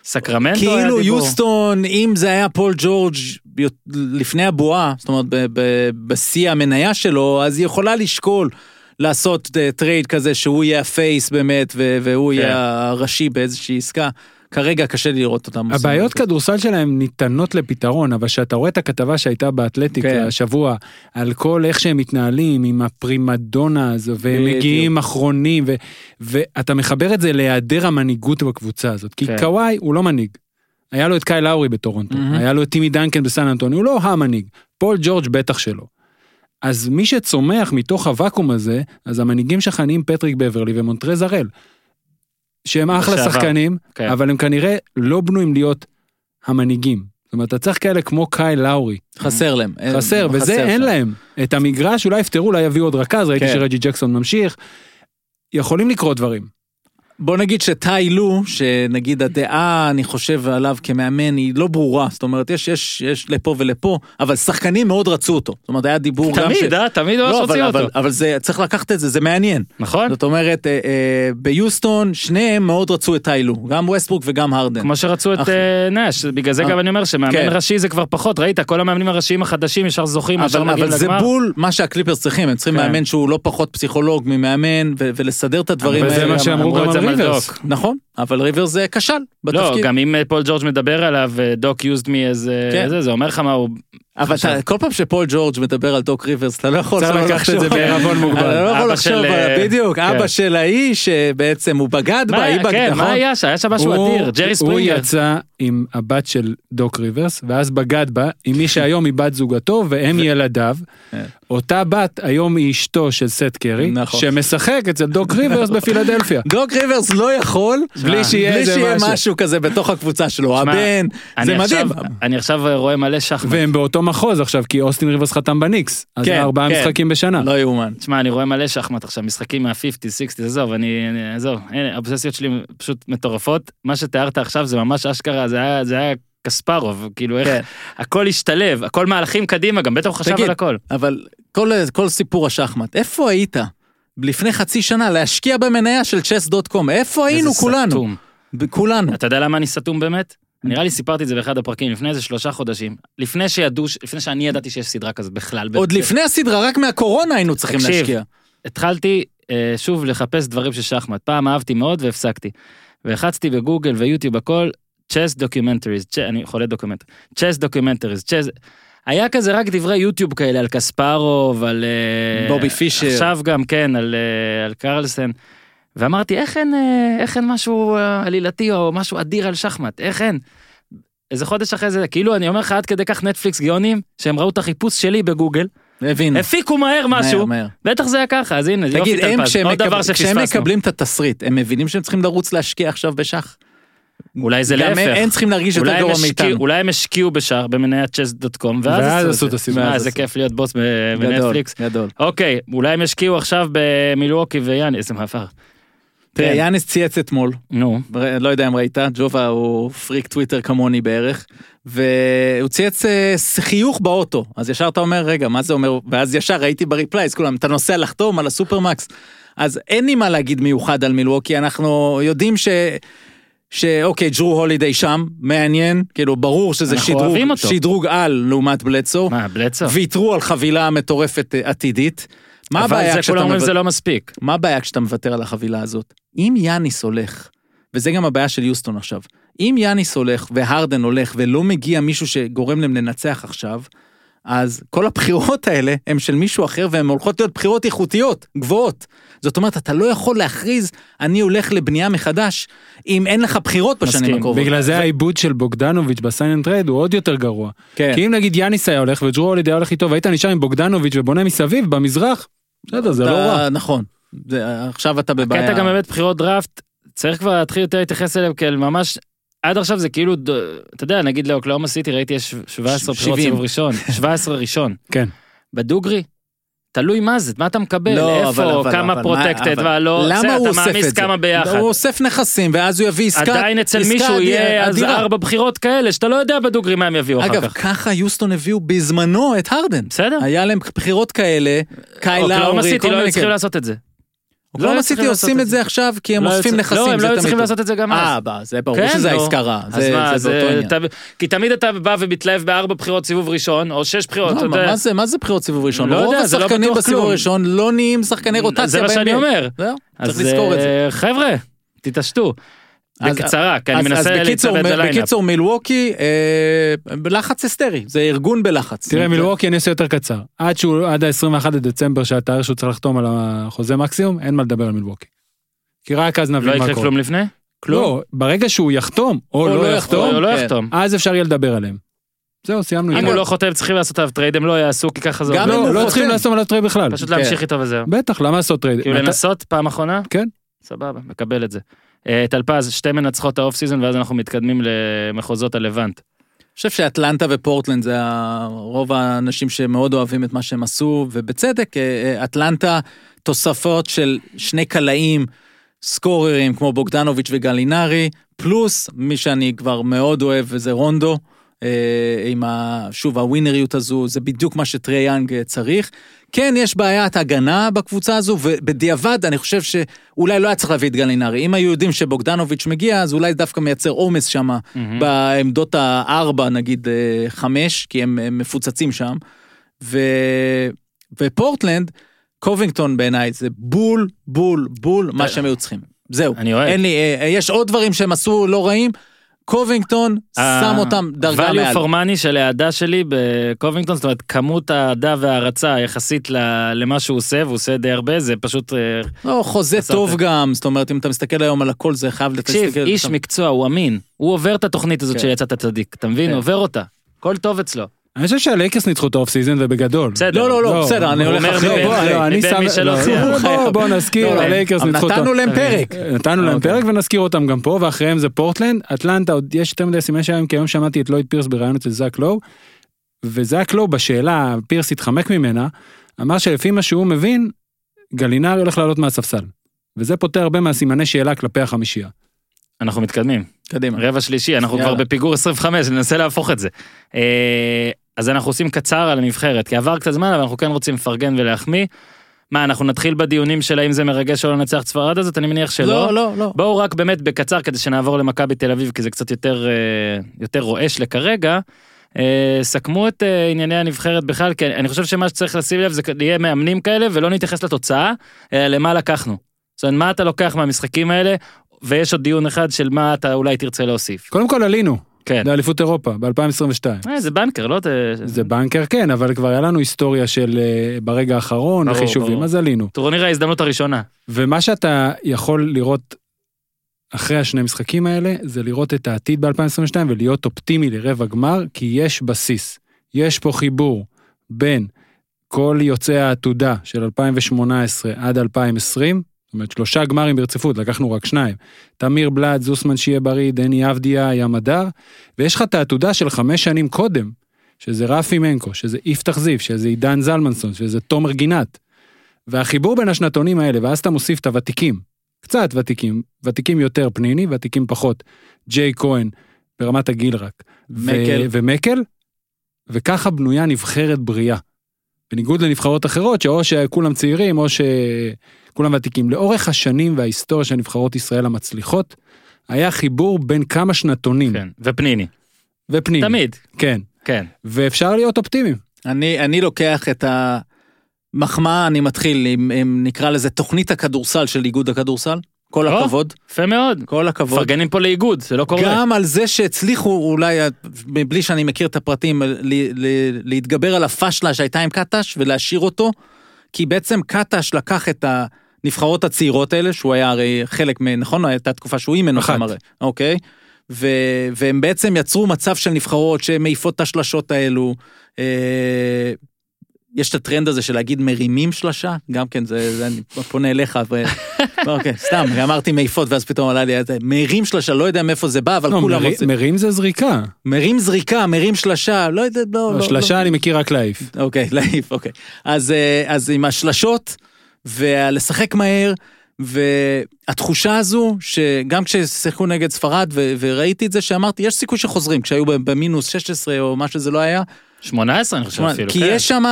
סקרמנטו היה כאילו דיבור. יוסטון, אם זה היה פול ג'ורג' לפני הבועה, זאת אומרת בשיא המניה שלו, אז היא יכולה לשקול לעשות אה, trade כזה שהוא יהיה ה face באמת, והוא כן. יהיה הראשי באיזושהי עסקה. כרגע קשה לי לראות אותם. הבעיות. כדורסל שלהם ניתנות לפתרון, אבל כשאתה רואה את הכתבה שהייתה באתלטיק כן. השבוע, על כל איך שהם מתנהלים עם הפרימדונה הזו, והם. מגיעים אחרונים, ו, ואתה מחבר את זה להיעדר המנהיגות בקבוצה הזאת. כי כן. קוואי הוא לא מנהיג. היה לו את קייל לאורי בטורונטו, מהמם. היה לו את טימי דנקן בסן אנטוני, הוא לא המנהיג. פול ג'ורג' בטח שלא. אז מי שצומח מתוך הוואקום הזה, אז המנהיגים שלך נהיים פטריק בברלי ומונטרז הראל. שהם אחלה לשעבר. שחקנים, כן. אבל הם כנראה לא בנויים להיות המנהיגים. זאת אומרת, אתה צריך כאלה כמו קייל לאורי. חסר להם. חסר, וזה אין שם. להם. את המגרש אולי יפתרו, אולי יביאו עוד רכז, ראיתי כן. שרג'י ג'קסון ממשיך. יכולים לקרות דברים. בוא נגיד שטאי לו, שנגיד הדעה, אני חושב עליו כמאמן, היא לא ברורה. זאת אומרת, יש, יש, יש לפה ולפה, אבל שחקנים מאוד רצו אותו. זאת אומרת, היה דיבור גם תמיד, אה? תמיד ממש לא, אבל, רוצים אבל, אותו. אבל זה, צריך לקחת את זה, זה מעניין. נכון? זאת אומרת, אה, אה, ביוסטון, שניהם מאוד רצו את טיילו, גם ווסטברוק וגם הרדן. כמו שרצו את אחי. אה, נאש, בגלל זה אה, גם אני אומר שמאמן כן. ראשי זה כבר פחות, ראית, כל המאמנים הראשיים החדשים ישר זוכים, ישר אבל, מגיעים אבל זה לגמרי. בול מה שהקליפרס צריכים, הם צריכים כן. מאמן שהוא לא פחות פסיכולוג ממאמן, ו- ולסדר את הדברים וזה האלה. מה שאמרו אמרו גם את על זה ריברס. דוק. נכון, אבל ריברס זה כשל לא, בתפקיד. גם אם אה, פול ג'ורג' מדבר עליו, אה, דוק used me איזה, כן. זה, זה אומר לך מה הוא... אבל. אתה, כל פעם שפול ג'ורג' מדבר על דוק ריברס, אתה לא יכול לקחת את זה בעירבון מוגבל. אתה לא יכול אבא לחשוב, אה, בדיוק, כן. אבא של ההיא שבעצם הוא בגד בה, מה היא היה, בגד, כן, נכון? מה היה שם? היה שם משהו הוא- אדיר, ג'רי הוא ספרינגר. יצא עם הבת של דוק ריברס, ואז בגד בה, עם מי שהיום היא בת זוגתו, והם ילדיו. כן. אותה בת היום היא אשתו של סט קרי, נכון. שמשחק אצל דוק ריברס בפילדלפיה. [laughs] דוק ריברס לא יכול, בלי שיהיה בלי איזה שיהיה משהו. כזה בתוך הקבוצה שלו, הבן, זה מדהים. אני עכשיו רואה מלא שחמט. והם באותו מחוז עכשיו, כי אוסטין ריברס חתם בניקס. אז כן, זה ארבעה כן. משחקים בשנה. לא יאומן. תשמע, אני רואה מלא שחמט עכשיו, משחקים מה-50, 60, עזוב, אני, אני- עזוב, הנה, האובססיות שלי פשוט מטורפות. מה שתיארת עכשיו זה ממש אשכרה, זה היה, זה היה קספרוב, כאילו איך, כן. הכל השתלב, הכל מהלכים קדימה, גם בטח הוא חשב על הכל. אבל כל, כל סיפור השחמט, איפה היית לפני חצי שנה להשקיע במניה של chess.com? איפה היינו כולנו? סתום. כולנו. אתה יודע למה אני סתום באמת? נראה לי סיפרתי את זה באחד הפרקים לפני איזה שלושה חודשים, לפני שידעו, לפני שאני ידעתי שיש סדרה כזאת בכלל. עוד לפני הסדרה, רק מהקורונה היינו צריכים תקשיב, להשקיע. התחלתי אה, שוב לחפש דברים של שחמט. פעם אהבתי מאוד והפסקתי. והחצתי בגוגל ויוטיוב הכל, chess documentaries, אני חולה דוקומנט, chess documentaries, chess... היה כזה רק דברי יוטיוב כאלה על קספרוב, על... אה, בובי פישר. עכשיו גם, כן, על, אה, על קרלסן. ואמרתי, איך אין, אה, איך אין משהו עלילתי או משהו אדיר על שחמט? איך אין? איזה חודש אחרי זה, כאילו, אני אומר לך, עד כדי כך נטפליקס גאונים, שהם ראו את החיפוש שלי בגוגל, הבינו. הפיקו מהר משהו, מהר, מהר. בטח זה היה ככה, אז הנה, יופי תגיד, הם טלפז, כשהם עוד דבר מקב- כשהם שפספסנו. מקבלים את התסריט, הם מבינים שהם צריכים לרוץ להשקיע עכשיו בשח? אולי זה גם להפך. הם- הם צריכים להרגיש יותר גרוע מאיתנו. אולי הם השקיעו בשער במניית צ'ס.קום, ואז ואז עשו את. מה, ואז איזה. כיף להיות בוס בנטפליקס. גדול. אוקיי, אולי הם השקיעו עכשיו במילווקי ויאני, איזה מעבר. תראה, כן. יאניס צייץ אתמול, נו, לא יודע אם ראית, ג'ובה הוא פריק טוויטר כמוני בערך, והוא צייץ אה, חיוך באוטו, אז ישר אתה אומר, רגע, מה זה אומר? ואז ישר ראיתי ב replies, כולם, אתה נוסע לחתום על ה supermax. אז אין לי מה להגיד מיוחד על מילווקי, אנחנו יודעים ש... שאוקיי, ג'רו הולידיי שם, מעניין, כאילו ברור שזה שדרוג. שדרוג על לעומת בלדסו, מה, בלצו? ויתרו על חבילה מטורפת אה, עתידית. מה אבל הבעיה זה כשאתה כולם אומרים זה לא מספיק. מה הבעיה כשאתה מוותר על החבילה הזאת? אם יאניס הולך, וזה גם הבעיה של יוסטון עכשיו, אם יאניס הולך והרדן הולך ולא מגיע מישהו שגורם להם לנצח עכשיו, אז כל הבחירות האלה הם של מישהו אחר והן הולכות להיות בחירות איכותיות, גבוהות. זאת אומרת, אתה לא יכול להכריז, אני הולך לבנייה מחדש, אם אין לך בחירות בשנים מסכים. הקרובות. בגלל זה האיבוד של בוגדנוביץ' ב sign and trade הוא עוד יותר גרוע. כן. כי אם נגיד יאניס היה הולך וג'רו הולידי היה הולך איתו והיית נשאר עם בוגדנוביץ' ובונה מסביב במזרח, בסדר זה לא אתה- רע. נכון. זה- עכשיו אתה בבעיה. הקטע גם באמת בחירות דראפט, צריך כבר להתחיל יותר להתייחס אליהם כאל ממש, עד עכשיו זה כאילו, אתה יודע, נגיד לאוקלאומה סיטי ראיתי יש 17 בחירות 70. סיבוב ראשון, 17 ראשון. [laughs] כן. בדוגרי, תלוי מה זה, מה אתה מקבל, לא, אבל- איפה, אבל- כמה אבל פרוטקטד, והלא, למה בסדר, הוא אתה אוסף מעמיס את זה? כמה ביחד. הוא אוסף נכסים ואז הוא יביא עסקה, עדיין אצל עסקה מישהו אדיר- יהיה אז אדירה. ארבע בחירות כאלה, שאתה לא יודע בדוגרי מה הם יביאו אחר אגב, כך. ככה יוסטון הביאו בזמנו את הרדן. בסדר? היה להם בחירות כאלה, קאי אוקלאומה לאורי, סיטי כל לא היו מיני צריכים כאלה. לעשות את זה. לא אוקלאומה היו סיטי צריכים לעשות עושים את זה. עכשיו כי הם לא אוספים נכסים, לא, הם לא היו צריכים. לעשות את זה גם אז. אה, זה ברור כן, שזה נו. עסקה רע, זה באותו עניין. כי תמיד אתה בא ומתלהב בארבע בחירות סיבוב ראשון, או שש בחירות, אתה לא, יודע. מה זה- בחירות סיבוב ראשון? לא רוב לא השחקנים בסיבוב. הראשון לא נהיים שחקני רוטציה זה מה שאני. אומר. זהו, צריך לזכור את זה. אה, חבר'ה, תתעשתו. בקצרה, כי אני מנסה להצטרף לליינאפ. בקיצור, מילווקי, אה, בלחץ היסטרי, זה ארגון בלחץ. תראה, מילווקי אני אעשה יותר קצר. עד שהוא, עד ה-21 לדצמבר, שהתאריך שהוא צריך לחתום על החוזה מקסימום, אין מה לדבר על מילווקי. כי רק אז לא נבין מה יקרה קורה. כלום לפני? כלום? לא, ברגע שהוא יחתום, או או לא לא או לא כן. יחתום. אז אפשר יהיה לדבר עליהם. זהו, סיימנו. אם. הוא לא חותם צריכים לעשות עליו trade, הם לא יעשו, כי ככה זה גם עובד. לא, לא. צריכים לעשות עליו trade בכלל. פשוט כן. להמשיך איתו וזהו. בטח, למה לעשות trade? כאילו לנסות פעם אחרונה? כן. סבבה, מקבל את זה. אה, טלפז, שתי מנצחות ה off season, ואז אנחנו מתקדמים למחוזות הלבנט. אני חושב שאטלנטה ופורטלנד זה רוב האנשים שמאוד אוהבים את מה שהם עשו, ובצדק, אה, אה, אטלנטה תוספות של שני קלעים, סקוררים כמו בוגדנוביץ' וגלינרי, פלוס מי שאני כבר מאוד אוהב וזה רונדו, אה, עם ה, שוב הווינריות הזו, זה בדיוק מה שטרי יאנג אה, צריך. כן, יש בעיית הגנה בקבוצה הזו, ובדיעבד אני חושב שאולי לא היה צריך להביא את גלינרי. אם היו יודעים שבוגדנוביץ' מגיע, אז אולי דווקא מייצר עומס שם בעמדות הארבע, נגיד אה, חמש, כי הם, הם מפוצצים שם. ו... ופורטלנד, קובינגטון בעיניי זה בול, בול, בול מה שהם היו צריכים. זהו. אני אוהב. אין לי, אה, יש עוד דברים שהם עשו לא רעים, קובינגטון שם אותם דרגה מעל. value for money של האהדה שלי בקובינגטון, זאת אומרת, כמות האהדה וההערצה יחסית למה שהוא עושה, והוא עושה די הרבה, זה פשוט... אה, לא, חוזה טוב. גם, זאת אומרת, אם אתה מסתכל היום על הכל זה חייב תקשיב, להסתכל- איש מקצוע, הוא אמין. הוא עובר את התוכנית הזאת כן. של יצאת צדיק, אתה מבין? כן. עובר אותה. הכל טוב אצלו. אני חושב שהלייקרס ניצחו את ה off season ובגדול. בסדר. לא, לא, לא, לא, בסדר, אני הוא הולך אומר אחרי. בוא, לא, אני שם... לא. בוא- נזכיר, לא, הלייקרס ניצחו את נתנו להם פרק. נתנו להם אוקיי. פרק ונזכיר אותם גם פה, ואחריהם זה פורטלנד, אטלנטה, עוד יש יותר מדי סימני שאלה, כי היום שמעתי את לויד פירס בראיון אצל זאק לואו, וזאק לואו בשאלה, פירס התחמק ממנה, אמר שלפי מה שהוא מבין, גלינארי הולך לעלות מהספסל. וזה פותר הרבה מהסימני שאלה כלפי החמישייה. אנחנו מתקדמים. קדימה. רבע שלישי, אנחנו יאללה. כבר בפיגור 25, ננסה להפוך את זה. אה, אז אנחנו עושים קצר על הנבחרת, כי עבר קצת זמן, אבל אנחנו כן רוצים לפרגן ולהחמיא. מה, אנחנו נתחיל בדיונים של האם זה מרגש או לא לנצח את ספרד הזאת? אני מניח שלא. לא, לא, לא. בואו רק באמת בקצר כדי שנעבור למכבי תל אביב, כי זה קצת יותר, אה, יותר רועש לכרגע. אה, סכמו את אה, ענייני הנבחרת בכלל, כי אני חושב שמה שצריך לשים לב זה יהיה מאמנים כאלה, ולא נתייחס לתוצאה, אלא למה לקחנו. זאת אומרת, מה אתה לוקח מהמשחקים האלה, ויש עוד דיון אחד של מה אתה אולי תרצה להוסיף. קודם כל עלינו, כן. לאליפות אירופה, ב-2022. אה, זה בנקר, לא? זה- בנקר כן, אבל כבר היה לנו היסטוריה של אה, ברגע האחרון, ברור, וחישובים, ברור. אז עלינו. טורניר ההזדמנות הראשונה. ומה שאתה יכול לראות אחרי השני משחקים האלה, זה לראות את העתיד ב-2022 ולהיות אופטימי לרבע גמר, כי יש בסיס. יש פה חיבור בין כל יוצאי העתודה של 2018 עד 2020, זאת אומרת שלושה גמרים ברציפות, לקחנו רק שניים. תמיר בלאט, זוסמן שיהיה בריא, דני אבדיה, ים הדר, ויש לך את העתודה של חמש שנים קודם, שזה רפי מנקו, שזה יפתח זיו, שזה עידן זלמנסון, שזה תומר גינת. והחיבור בין השנתונים האלה, ואז אתה מוסיף את הוותיקים, קצת ותיקים, ותיקים יותר פניני, ותיקים פחות, ג'יי כהן, ברמת הגיל רק. ו- מקל. ומקל, וככה בנויה נבחרת בריאה. בניגוד לנבחרות אחרות, שאו שכולם צעירים, או שכולם ותיקים. לאורך השנים וההיסטוריה של נבחרות ישראל המצליחות, היה חיבור בין כמה שנתונים. כן. ופניני. ופניני. תמיד. כן. כן. ואפשר להיות אופטימיים. אני, אני לוקח את המחמאה, אני מתחיל עם, עם נקרא לזה תוכנית הכדורסל של איגוד הכדורסל. כל או. הכבוד, יפה מאוד. כל הכבוד. מפרגנים פה לאיגוד, זה לא קורה. גם על זה שהצליחו אולי, מבלי שאני מכיר את הפרטים, ל, ל, להתגבר על הפשלה שהייתה עם קטש ולהשאיר אותו, כי בעצם קטש לקח את הנבחרות הצעירות האלה, שהוא היה הרי חלק, מ- נכון? הייתה תקופה שהוא אימן אותם. הרי, אוקיי? ו, והם בעצם יצרו מצב של נבחרות שמעיפות את השלשות האלו. אה, יש את הטרנד הזה של להגיד מרימים שלשה, גם כן, זה, זה אני פונה אליך, ו... [laughs] אוקיי, סתם, אמרתי מעיפות, ואז פתאום עלה לי, מרים שלשה, לא יודע מאיפה זה בא, אבל לא, כולם מרי- רוצים. מרים זה זריקה. מרים זריקה, מרים שלשה, לא יודע, לא, לא. שלשה אני מכיר רק להעיף. לא. אוקיי, [laughs] להעיף, אוקיי. אז, אה, אז עם השלשות, ולשחק מהר, והתחושה הזו, שגם כששיחקו נגד ספרד, ו- וראיתי את זה, שאמרתי, יש סיכוי שחוזרים, כשהיו במינוס 16 או מה שזה לא היה, 18 אני חושב אפילו. כי כן. יש שם,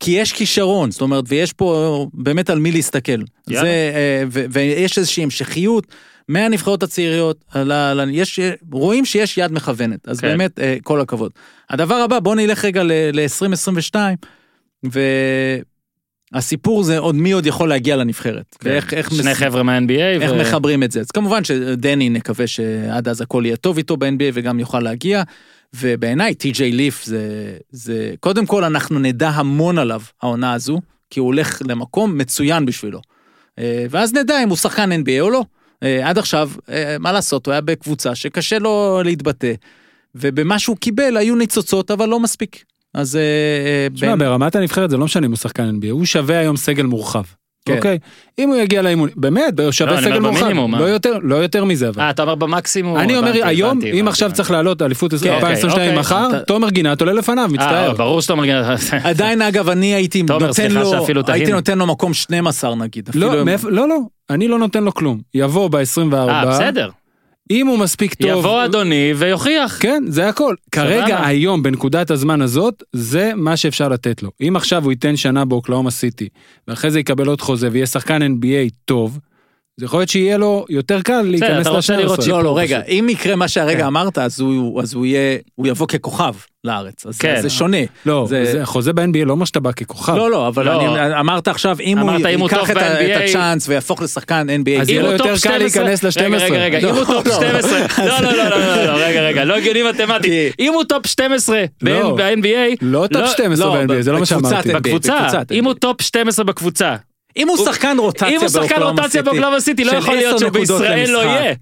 כי יש כישרון, זאת אומרת, ויש פה באמת על מי להסתכל. יאללה. זה, אה, ו- ויש איזושהי המשכיות מהנבחרות הצעירות, על ה- על ה- יש, רואים שיש יד מכוונת, אז כן. באמת, אה, כל הכבוד. הדבר הבא, בוא נלך רגע ל-2022, הסיפור זה עוד מי עוד יכול להגיע לנבחרת. ואיך איך שני מס- חבר'ה מה-NBA. איך מחברים את זה. אז כמובן שדני נקווה שעד אז הכל יהיה טוב איתו ב-NBA וגם יוכל להגיע. ובעיניי טי.ג'יי ליף זה, זה, קודם כל אנחנו נדע המון עליו העונה הזו, כי הוא הולך למקום מצוין בשבילו. אה, ואז נדע אם הוא שחקן NBA או לא. אה, עד עכשיו, אה, מה לעשות, הוא היה בקבוצה שקשה לו להתבטא, ובמה שהוא קיבל היו ניצוצות, אבל לא מספיק. אז... תשמע, בין- ברמת הנבחרת זה לא משנה אם הוא שחקן NBA, הוא שווה היום סגל מורחב. כן. אוקיי? אם הוא יגיע לאימון, באמת, לא, שווה אני סגל מורחב. במינימום, לא מה? יותר, לא יותר מזה אבל. אה, אתה אומר במקסימום. אני אומר הבנתי, היום, הבנתי, אם הבנתי, עכשיו הבנתי. צריך לעלות אליפות כן, אוקיי, 2022 אוקיי. מחר, אתה- תומר גינת עולה לפניו, אה, מצטער. ברור שאתה אומר... [laughs] עדיין אגב אני הייתי תומר, נותן לו, הייתי. נותן לו מקום 12 נגיד. לא, לא, לא, אני לא נותן לו כלום. יבוא ב-24, אה, בסדר. אם הוא מספיק טוב, יבוא אדוני ויוכיח. כן, זה הכל. כרגע. היום, בנקודת הזמן הזאת, זה מה שאפשר לתת לו. אם עכשיו הוא ייתן שנה באוקלאומה סיטי, ואחרי זה יקבל עוד חוזה ויהיה שחקן NBA טוב, זה יכול להיות שיהיה לו יותר קל להיכנס אתה רוצה לראות ל-12. שיפור. לא, לא, רגע. אם יקרה מה שהרגע כן. אמרת, אז הוא אז הוא יהיה, הוא יבוא ככוכב לארץ. אז כן. זה שונה. לא, זה- זה חוזה ב-NBA לא אומר שאתה בא ככוכב. לא, לא, אבל לא. אמרת עכשיו, אם הוא אם ייקח את הצ'אנס ויהפוך לשחקן NBA, אז אם יהיה לו יותר טופ קל 12, להיכנס רגע, ל-12. רגע, רגע, אם לא, הוא טופ לא. 12, [laughs] לא, לא, לא, לא, לא, לא, רגע, רגע, לא הגיוני מתמטית. כי- אם הוא טופ 12 לא. ב-NBA, לא טופ 12 לא, ב-NBA, זה לא מה שאמרתי. בקבוצה, אם. הוא טופ 12 בקבוצה, אם הוא שחקן רוטציה אם הוא שחקן באוקלאומה רוטציה סיטי, באוקלאומה סיטי, לא יכול להיות עשר שהוא נקודות בישראל לא. יהיה.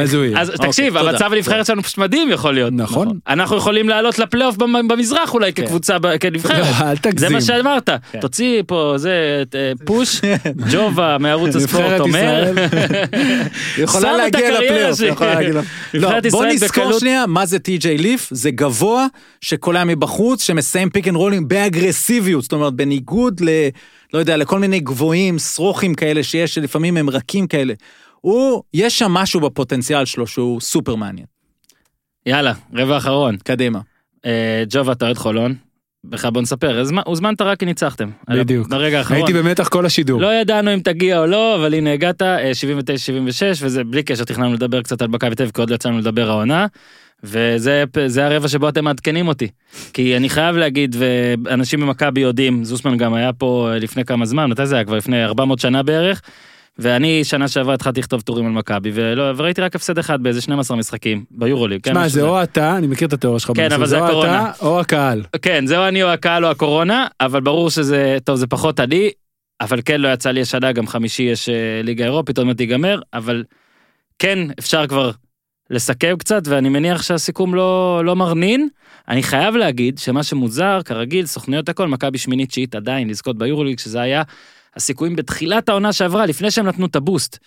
אז הוא יהיה. אז אוקיי, תקשיב, המצב הנבחרת. שלנו פשוט מדהים יכול להיות. נכון. אנחנו יכולים לעלות לפלייאוף במ- במזרח אולי כקבוצה, ב- כנבחרת. לא, אל תגזים. זה מה שאמרת. כן. תוציא פה, זה, אה, [laughs] push, ג'ובה מערוץ הספורט אומר. [laughs] [laughs] יכולה להגיע לפלייאוף. יכולה להגיע לפלייאוף. לא, נבחרת בוא נזכור שנייה מה זה טי.ג'יי ליף, זה גבוה שקולע מבחוץ, שמסיים pick and rolling באגרסיביות, זאת אומרת בניגוד ל... לא יודע, לכל מיני גבוהים, שרוכים כאלה שיש, שלפעמים הם רכים כאלה. הוא, יש שם משהו בפוטנציאל שלו שהוא סופר מעניין. יאללה, רבע אחרון. קדימה. אה, ג'ובה, אתה אוהד חולון? בכלל בוא נספר, הוזמנת רק כי ניצחתם. בדיוק. ברגע האחרון. הייתי במתח כל השידור. לא ידענו אם תגיע או לא, אבל הנה הגעת, אה, 79-76, וזה בלי קשר, תכננו לדבר קצת על מכבי תל כי עוד לא יצאנו לדבר העונה. וזה זה הרבע שבו אתם מעדכנים אותי. כי אני חייב להגיד, ואנשים במכבי יודעים, זוסמן גם היה פה אה, לפני כמה זמן, מתי זה היה? כבר לפני 400 שנה בערך. ואני שנה שעברה התחלתי לכתוב טורים על מכבי, ולא- וראיתי רק הפסד אחד באיזה 12 משחקים, ביורוליג. כן, שמע, משהו זה או אתה, אני מכיר את התיאוריה שלך. כן, אבל זה או הקורונה. אתה או הקהל. כן, זהו אני או הקהל או הקורונה, אבל ברור שזה, טוב, זה פחות אני, אבל כן לא יצא לי השנה, גם חמישי יש אה, ליגה אירופית, עוד מעט תיגמר, אבל כן, אפשר כבר לסכם קצת, ואני מניח שהסיכום לא, לא מרנין. אני חייב להגיד שמה שמוזר, כרגיל, סוכנויות הכל, מכבי שמינית תשיעית עדיין לזכות ביורוליג, שזה היה הסיכויים בתחילת העונה שעברה, לפני שהם נתנו את ה boost.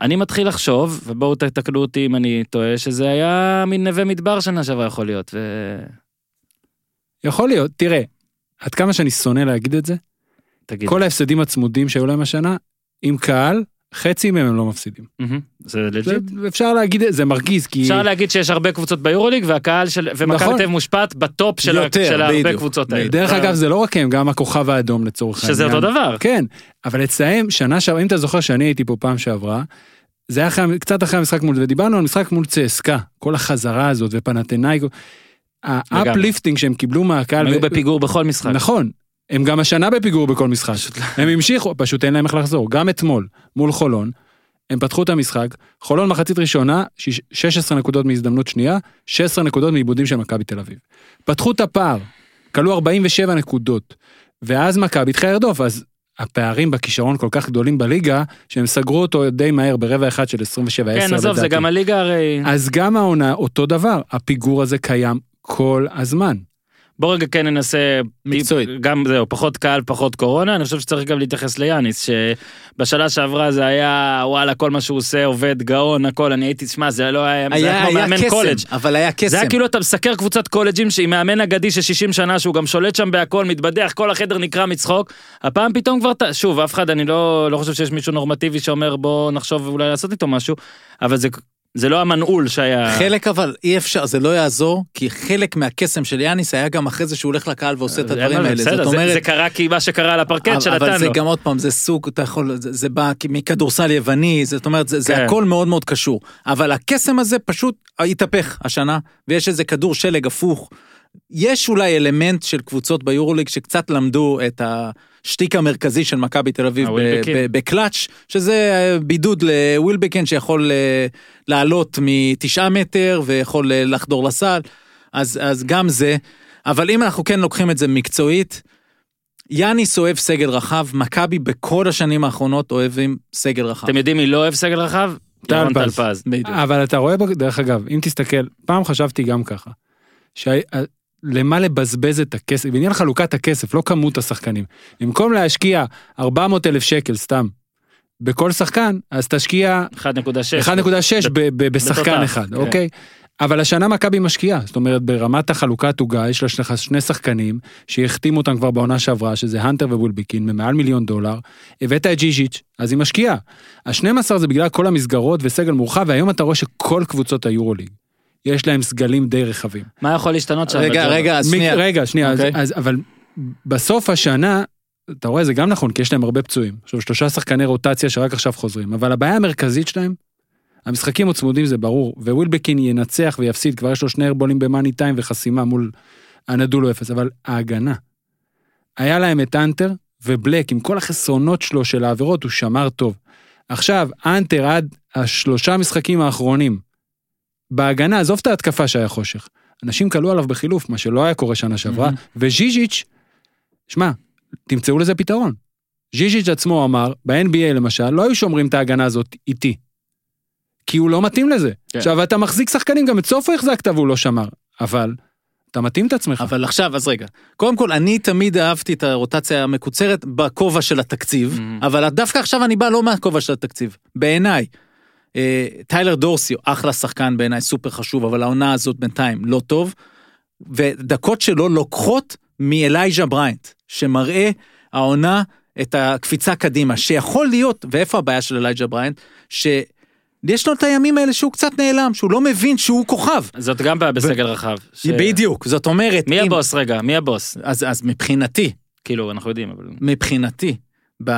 אני מתחיל לחשוב, ובואו תתקנו אותי אם אני טועה, שזה היה מין נווה מדבר שנה שעברה יכול להיות, ו... יכול להיות, תראה, עד כמה שאני שונא להגיד את זה, תגיד. כל ההפסדים הצמודים שהיו להם השנה, עם קהל, חצי מהם הם לא מפסידים. זה legit. אפשר להגיד, זה מרגיז, כי... אפשר להגיד שיש הרבה קבוצות ביורוליג והקהל של ומכבי נכון. תל מושפעת ב top של הרבה קבוצות האלה. דרך אגב, זה לא רק הם, גם הכוכב האדום לצורך העניין. שזה אותו דבר. כן, אבל אצלהם, שנה שעברה, אם אתה זוכר שאני הייתי פה פעם שעברה, זה היה אחרי, קצת אחרי המשחק מול, ודיברנו על משחק מול צסקה, כל החזרה הזאת ופנתנאיקו, ה uplifting שהם קיבלו מהקהל, הם היו בפיגור בכל משחק. נכון, הם גם השנה בפיגור בכל משחק, הם המשיכו, פשוט אין להם איך לחזור, גם אתמול, מול חולון, הם פתחו את המשחק, חולון מחצית ראשונה, שיש- 16 נקודות מהזדמנות שנייה, 16 נקודות מעיבודים של מכבי תל אביב. פתחו את הפער, כלו 47 נקודות, ואז מכבי התחילה לרדוף, אז הפערים בכישרון כל כך גדולים בליגה, שהם סגרו אותו די מהר ברבע אחד של 27-10 כן, עזוב, זה גם הליגה הרי... אז גם העונה אותו דבר, הפיגור הזה קיים כל הזמן. בוא רגע כן ננסה... מקצועית. גם זהו, פחות קהל, פחות קורונה, אני חושב שצריך גם להתייחס ליאניס, שבשנה שעברה זה היה, וואלה, כל מה שהוא עושה עובד, גאון, הכל, אני הייתי, שמע, זה לא היה, זה היה היה כמו היה מאמן קולג'. קסם, אבל היה קסם. זה היה כאילו אתה מסקר קבוצת קולג'ים שהיא מאמן אגדי של 60 שנה שהוא גם שולט שם בהכל מתבדח כל החדר נקרע מצחוק הפעם פתאום כבר שוב אף אחד אני לא לא חושב שיש מישהו נורמטיבי שאומר בוא נחשוב אולי לעשות איתו משהו אבל זה זה לא המנעול שהיה חלק אבל אי אפשר, זה לא יעזור, כי חלק מהקסם של יאניס היה גם אחרי זה שהוא הולך לקהל ועושה את אין הדברים האלה. בסדר, זאת זה- אומרת, זה קרה כי מה שקרה על הפרקט אבל שנתן זה לו. גם עוד פעם, זה סוג, אתה יכול, זה, זה בא מכדורסל יווני, זאת אומרת, זה, זה כן. הכל מאוד מאוד קשור. אבל הקסם הזה פשוט התהפך השנה, ויש איזה כדור שלג הפוך, יש אולי אלמנט של קבוצות ביורוליג שקצת למדו את השטיק המרכזי של מכבי תל אביב. ב- בקלאץ', שזה אה, בידוד לווילבקין שיכול אה, לעלות מתשעה מטר ויכול אה, לחדור לסל, אז, אז גם זה. אבל אם אנחנו כן לוקחים את זה מקצועית, יאניס אוהב סגל רחב, מכבי בכל השנים האחרונות אוהבים סגל רחב. אתם יודעים מי לא אוהב סגל רחב? טל ירון פז. טלפז. אבל אתה רואה, דרך אגב, אם תסתכל, פעם חשבתי גם ככה, שלמה לבזבז את הכסף, בעניין חלוקת הכסף, לא כמות השחקנים. במקום להשקיע 400 אלף שקל סתם בכל שחקן, אז תשקיע 1.6. 1.6 ב- ב- בשחקן בתותח, אחד, כן. אוקיי? אבל השנה מכבי משקיעה, זאת אומרת ברמת החלוקת עוגה יש לך שני שחקנים שהחתימו אותם כבר בעונה שעברה, שזה הנטר ווולביקין, במעל מיליון דולר, הבאת את ג'יז'יץ', אז היא משקיעה. ה-12 זה בגלל כל המסגרות וסגל מורחב, והיום אתה רואה שכל קבוצות היורוליג, יש להם סגלים די רחבים. מה יכול להשתנות שם? רגע? רגע, אז שנייה. רגע, שנייה, אז- אוקיי. אז, אבל בסוף השנה, אתה רואה, זה גם נכון, כי יש להם הרבה פצועים. עכשיו, שלושה שחקני רוטציה שרק עכשיו חוזרים, אבל הבעיה המרכזית שלהם, המשחקים עוד צמודים זה ברור, ווילבקין ינצח ויפסיד, כבר יש לו שני ארבולים במאני טיים וחסימה מול הנדולו אפס, אבל ההגנה. היה להם את אנטר ובלק, עם כל החסרונות שלו של העבירות, הוא שמר טוב. עכשיו, אנטר עד השלושה משחקים האחרונים, בהגנה, עזוב את ההתקפה שהיה חושך. אנשים כלו עליו בחילוף, מה שלא היה קורה שנה שעברה, מהמם. וז'יז'יץ', שמע, תמצאו לזה פתרון. ז'יז'יץ' עצמו אמר, ב-NBA למשל, לא היו שומרים את ההגנה הזאת איתי. כי הוא לא מתאים לזה. כן. עכשיו, אתה מחזיק שחקנים, גם את סופו החזקת והוא לא שמר. אבל, אתה מתאים את עצמך. אבל עכשיו, אז רגע. קודם כל, אני תמיד אהבתי את הרוטציה המקוצרת בכובע של התקציב, Mhm. אבל דווקא עכשיו אני בא לא מהכובע של התקציב. בעיניי, טיילר דורסי, אחלה שחקן בעיניי, סופר חשוב, אבל העונה הזאת בינתיים לא טוב, ודקות שלו לוקחות מאלייג'ה בריינט, שמראה העונה את הקפיצה קדימה, שיכול להיות, ואיפה הבעיה של אלייג'ה בריינט? שיש לו את הימים האלה שהוא קצת נעלם, שהוא לא מבין שהוא כוכב. זאת גם בעיה בסגל רחב. ש- בדיוק, זאת אומרת, מי אם- הבוס רגע? מי הבוס? אז, אז מבחינתי, כאילו, אנחנו יודעים, אבל... מבחינתי, ב...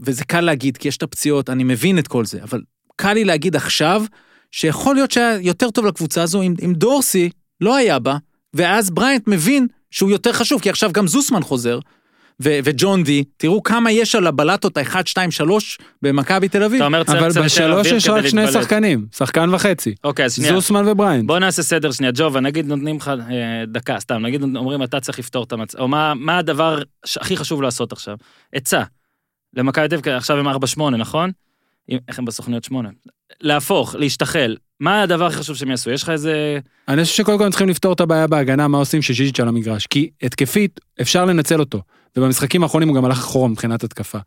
וזה קל להגיד, כי יש את הפציעות, אני מבין את כל זה, אבל קל לי להגיד עכשיו, שיכול להיות שהיה יותר טוב לקבוצה הזו אם, אם דורסי לא היה בה, ואז בריינט מבין שהוא יותר חשוב, כי עכשיו גם זוסמן חוזר, ו- וג'ון די, תראו כמה יש על הבלטות ה-1, 2, 3 במכבי תל אביב. אתה אומר צריך אבל בשלוש יש רק שני. שחקנים, שחקן וחצי. אוקיי, אז שנייה. זוסמן ובריינט. בוא נעשה סדר שנייה, ג'ובה, נגיד נותנים לך אה, דקה, סתם, נגיד אומרים אתה צריך לפתור את המצב, או מה, מה הדבר שהכי חשוב לעשות עכשיו? עצה. למכבי תל אביב, עכשיו הם 4-8, נכון? איך הם בסוכניות 8? להפוך, להשתחל. מה הדבר הכי חשוב שהם יעשו? יש לך איזה... אני חושב שקודם כל צריכים לפתור את הבעיה בהגנה, מה עושים שז'יז'יץ' על המגרש. כי התקפית, אפשר לנצל אותו. ובמשחקים האחרונים הוא גם הלך אחורה מבחינת התקפה.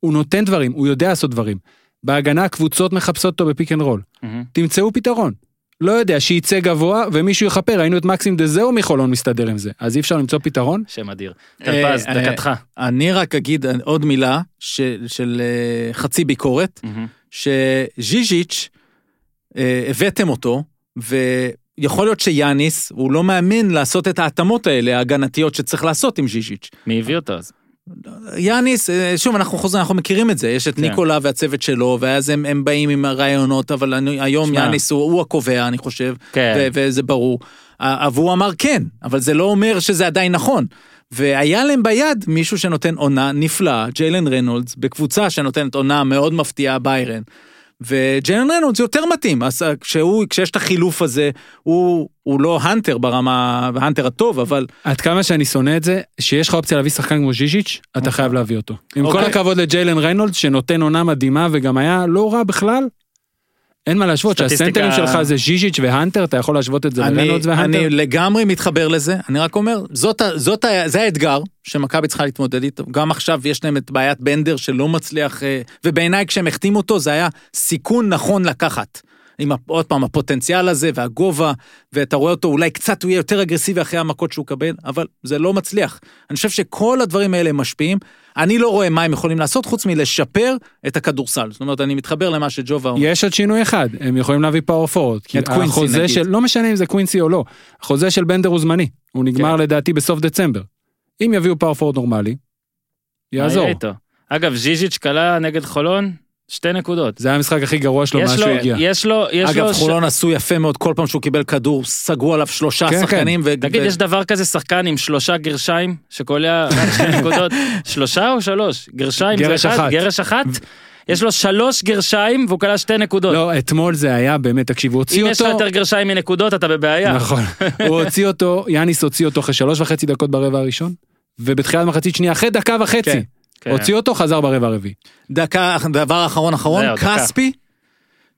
הוא נותן דברים, הוא יודע לעשות דברים. בהגנה קבוצות מחפשות אותו ב pick and roll. מהמם. תמצאו פתרון. לא יודע, שייצא גבוה ומישהו יכפר, ראינו את מקסים דה זאו מחולון מסתדר עם זה. אז אי אפשר למצוא פתרון? שם אדיר. אה, טלפז, אה, דקתך. אני רק אגיד עוד מילה של, אה, חצי ביקורת. שז'יז'יץ', אה, הבאתם אותו, ויכול להיות שיאניס, הוא לא מאמין לעשות את ההתאמות האלה, ההגנתיות שצריך לעשות עם ז'יז'יץ'. מי הביא אותו אז? יאניס, אה, שוב, אנחנו חוזרים, אנחנו מכירים את זה, יש את כן. ניקולה והצוות שלו, ואז הם, הם באים עם הרעיונות, אבל אני, היום שמע. יאניס הוא, הוא הקובע, אני חושב, כן. ו- וזה ברור. אה, והוא אמר כן, אבל זה לא אומר שזה עדיין נכון. והיה להם ביד מישהו שנותן עונה נפלאה, ג'יילן רנולדס, בקבוצה שנותנת עונה מאוד מפתיעה, ביירן. וג'יילן רנולדס יותר מתאים, אז אה, כשהוא, כשיש את החילוף הזה, הוא, הוא לא הנטר ברמה, הנטר הטוב, אבל עד כמה שאני שונא את זה, שיש לך אופציה להביא שחקן כמו ז'יז'יץ', אתה חייב להביא אותו. עם כל אוקיי. הכבוד לג'יילן ריינולד, שנותן עונה מדהימה וגם היה לא רע בכלל. אין מה להשוות, שהסנטרים שלך זה ז'יז'יץ' והנטר, אתה יכול להשוות את זה אני, לריינולדס והנטר. אני לגמרי מתחבר לזה, אני רק אומר, זאת, זאת, זה האתגר שמכבי צריכה להתמודד איתו. גם עכשיו יש להם את בעיית בנדר שלא מצליח, אה, ובעיניי כשהם החתימו אותו זה היה סיכון נכון לקחת. עם עוד פעם הפוטנציאל הזה והגובה, ואתה רואה אותו אולי קצת הוא יהיה יותר אגרסיבי אחרי המכות שהוא מקבל, אבל זה לא מצליח. אני חושב שכל הדברים האלה משפיעים. אני לא רואה מה הם יכולים לעשות חוץ מלשפר את הכדורסל. זאת אומרת, אני מתחבר למה שג'ובה אומר. יש עוד שינוי אחד, הם יכולים להביא power forward. כי את קווינסי, נגיד. של, לא משנה אם זה קווינסי או לא, החוזה של בנדר הוא זמני, הוא נגמר כן. לדעתי בסוף דצמבר. אם יביאו power forward נורמלי, מה יעזור. אגב, ז'יז'יץ' קלע נגד חולון, שתי נקודות. זה היה המשחק הכי גרוע שלו יש מאז לו, שהוא הגיע. יש לו, יש אגב, לו... ש- חולון עשו יפה מאוד, כל פעם שהוא קיבל כדור, סגרו עליו שלושה כן, שחקנים. ו- תגיד, ו- יש דבר כזה שחקן עם שלושה גרשיים, שקולע רק שתי [laughs] נקודות? שלושה או שלוש? גרשיים גרש זה אחד? אחת. גרש אחת? יש לו שלוש גרשיים והוא קלע שתי נקודות. לא, אתמול זה היה באמת, תקשיב, הוא הוציא אם יש לך אותו... יותר גרשיים מנקודות, אתה בבעיה. נכון. הוא הוציא אותו, יאניס הוציא אותו אחרי שלוש וחצי דקות ברבע הראשון, ובתחילת מחצית שנייה, אחרי דקה וחצי, כן, כן. הוציא אותו, חזר ברבע הרביעי. דקה, דבר אחרון אחרון, זהו, דקה. כספי,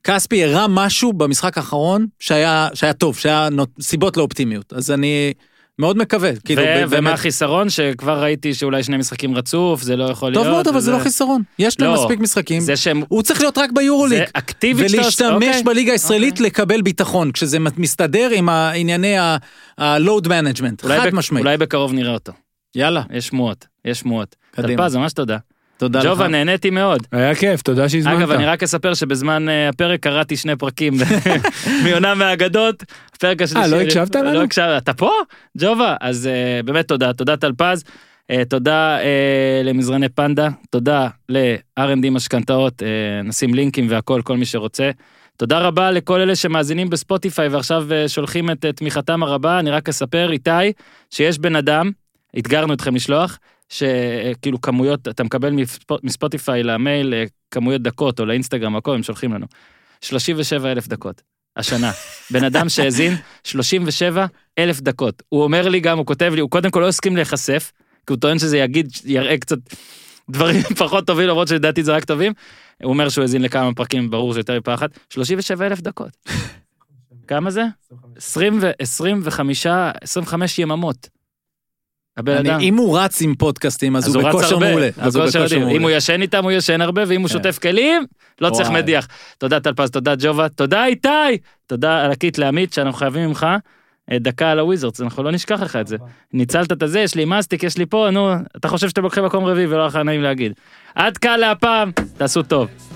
כספי הראה משהו במשחק האחרון שהיה, שהיה טוב, שהיה נות- סיבות לאופטימיות. אז אני מאוד מקווה. כאילו, ו- ב- ומה באמת, החיסרון? שכבר ראיתי שאולי שני משחקים רצוף, זה לא יכול להיות. טוב מאוד, אבל זה לא חיסרון. יש להם לא, מספיק משחקים. זה שהם... הוא צריך להיות רק ביורוליג. זה אקטיבית שאתה עושה- ולהשתמש אוקיי. בליגה הישראלית אוקיי. לקבל ביטחון, כשזה מסתדר עם הענייני ה-load management, חד בק- משמעית. אולי בקרוב נראה אותו. יאללה, יש שמועות, יש שמועות. קדימה. טלפז, ממש תודה. תודה לך. ג'ובה, נהניתי מאוד. היה כיף, תודה שהזמנת. אגב, אני רק אספר שבזמן אה, הפרק קראתי שני פרקים [laughs] מעונה מהאגדות. הפרק השלישי... לא הקשבת לנו? לא הקשבת, אתה פה? ג'ובה? אז אה, באמת תודה, תודה טלפז. אה, תודה אה, למזרני פנדה, תודה ל-R&D משכנתאות, אה, נשים לינקים והכל, כל מי שרוצה. תודה רבה לכל אלה שמאזינים בספוטיפיי ועכשיו אה, שולחים את אה, תמיכתם הרבה, אני רק אספר, איתי, שיש בן אדם, אתגרנו אתכם לשלוח, שכאילו כמויות, אתה מקבל מספ- מספוטיפיי למייל אה, כמויות דקות או לאינסטגרם, הכל, הם שולחים לנו. 37 אלף דקות, השנה. בן אדם שהאזין 37 אלף דקות. הוא אומר לי גם, הוא כותב לי, הוא קודם כל לא הסכים להיחשף, כי הוא טוען שזה יגיד, יראה קצת דברים [laughs] פחות טובים, למרות שלדעתי זה רק טובים. הוא אומר שהוא האזין לכמה פרקים, ברור שיותר מפעם אחת. 37 אלף דקות. כמה זה? 20 ו... 25, 25 יממות. הבן אדם. אם הוא רץ עם פודקאסטים, אז הוא רץ בכושר מעולה. אז הוא בכושר מדהים. אם הוא מעולה. ישן איתם, הוא ישן הרבה, ואם הוא כן. שוטף כלים, לא צריך. מדיח. תודה טלפז, תודה ג'ובה, תודה איתי, תודה ענקית לעמית, שאנחנו חייבים ממך אה, דקה על הוויזרדס, אנחנו לא נשכח לך את זה. ניצלת את הזה, יש לי מסטיק, יש לי פה, נו, אתה חושב שאתם לוקחים מקום רביעי ולא לך נעים להגיד. עד כאן להפעם, תעשו טוב.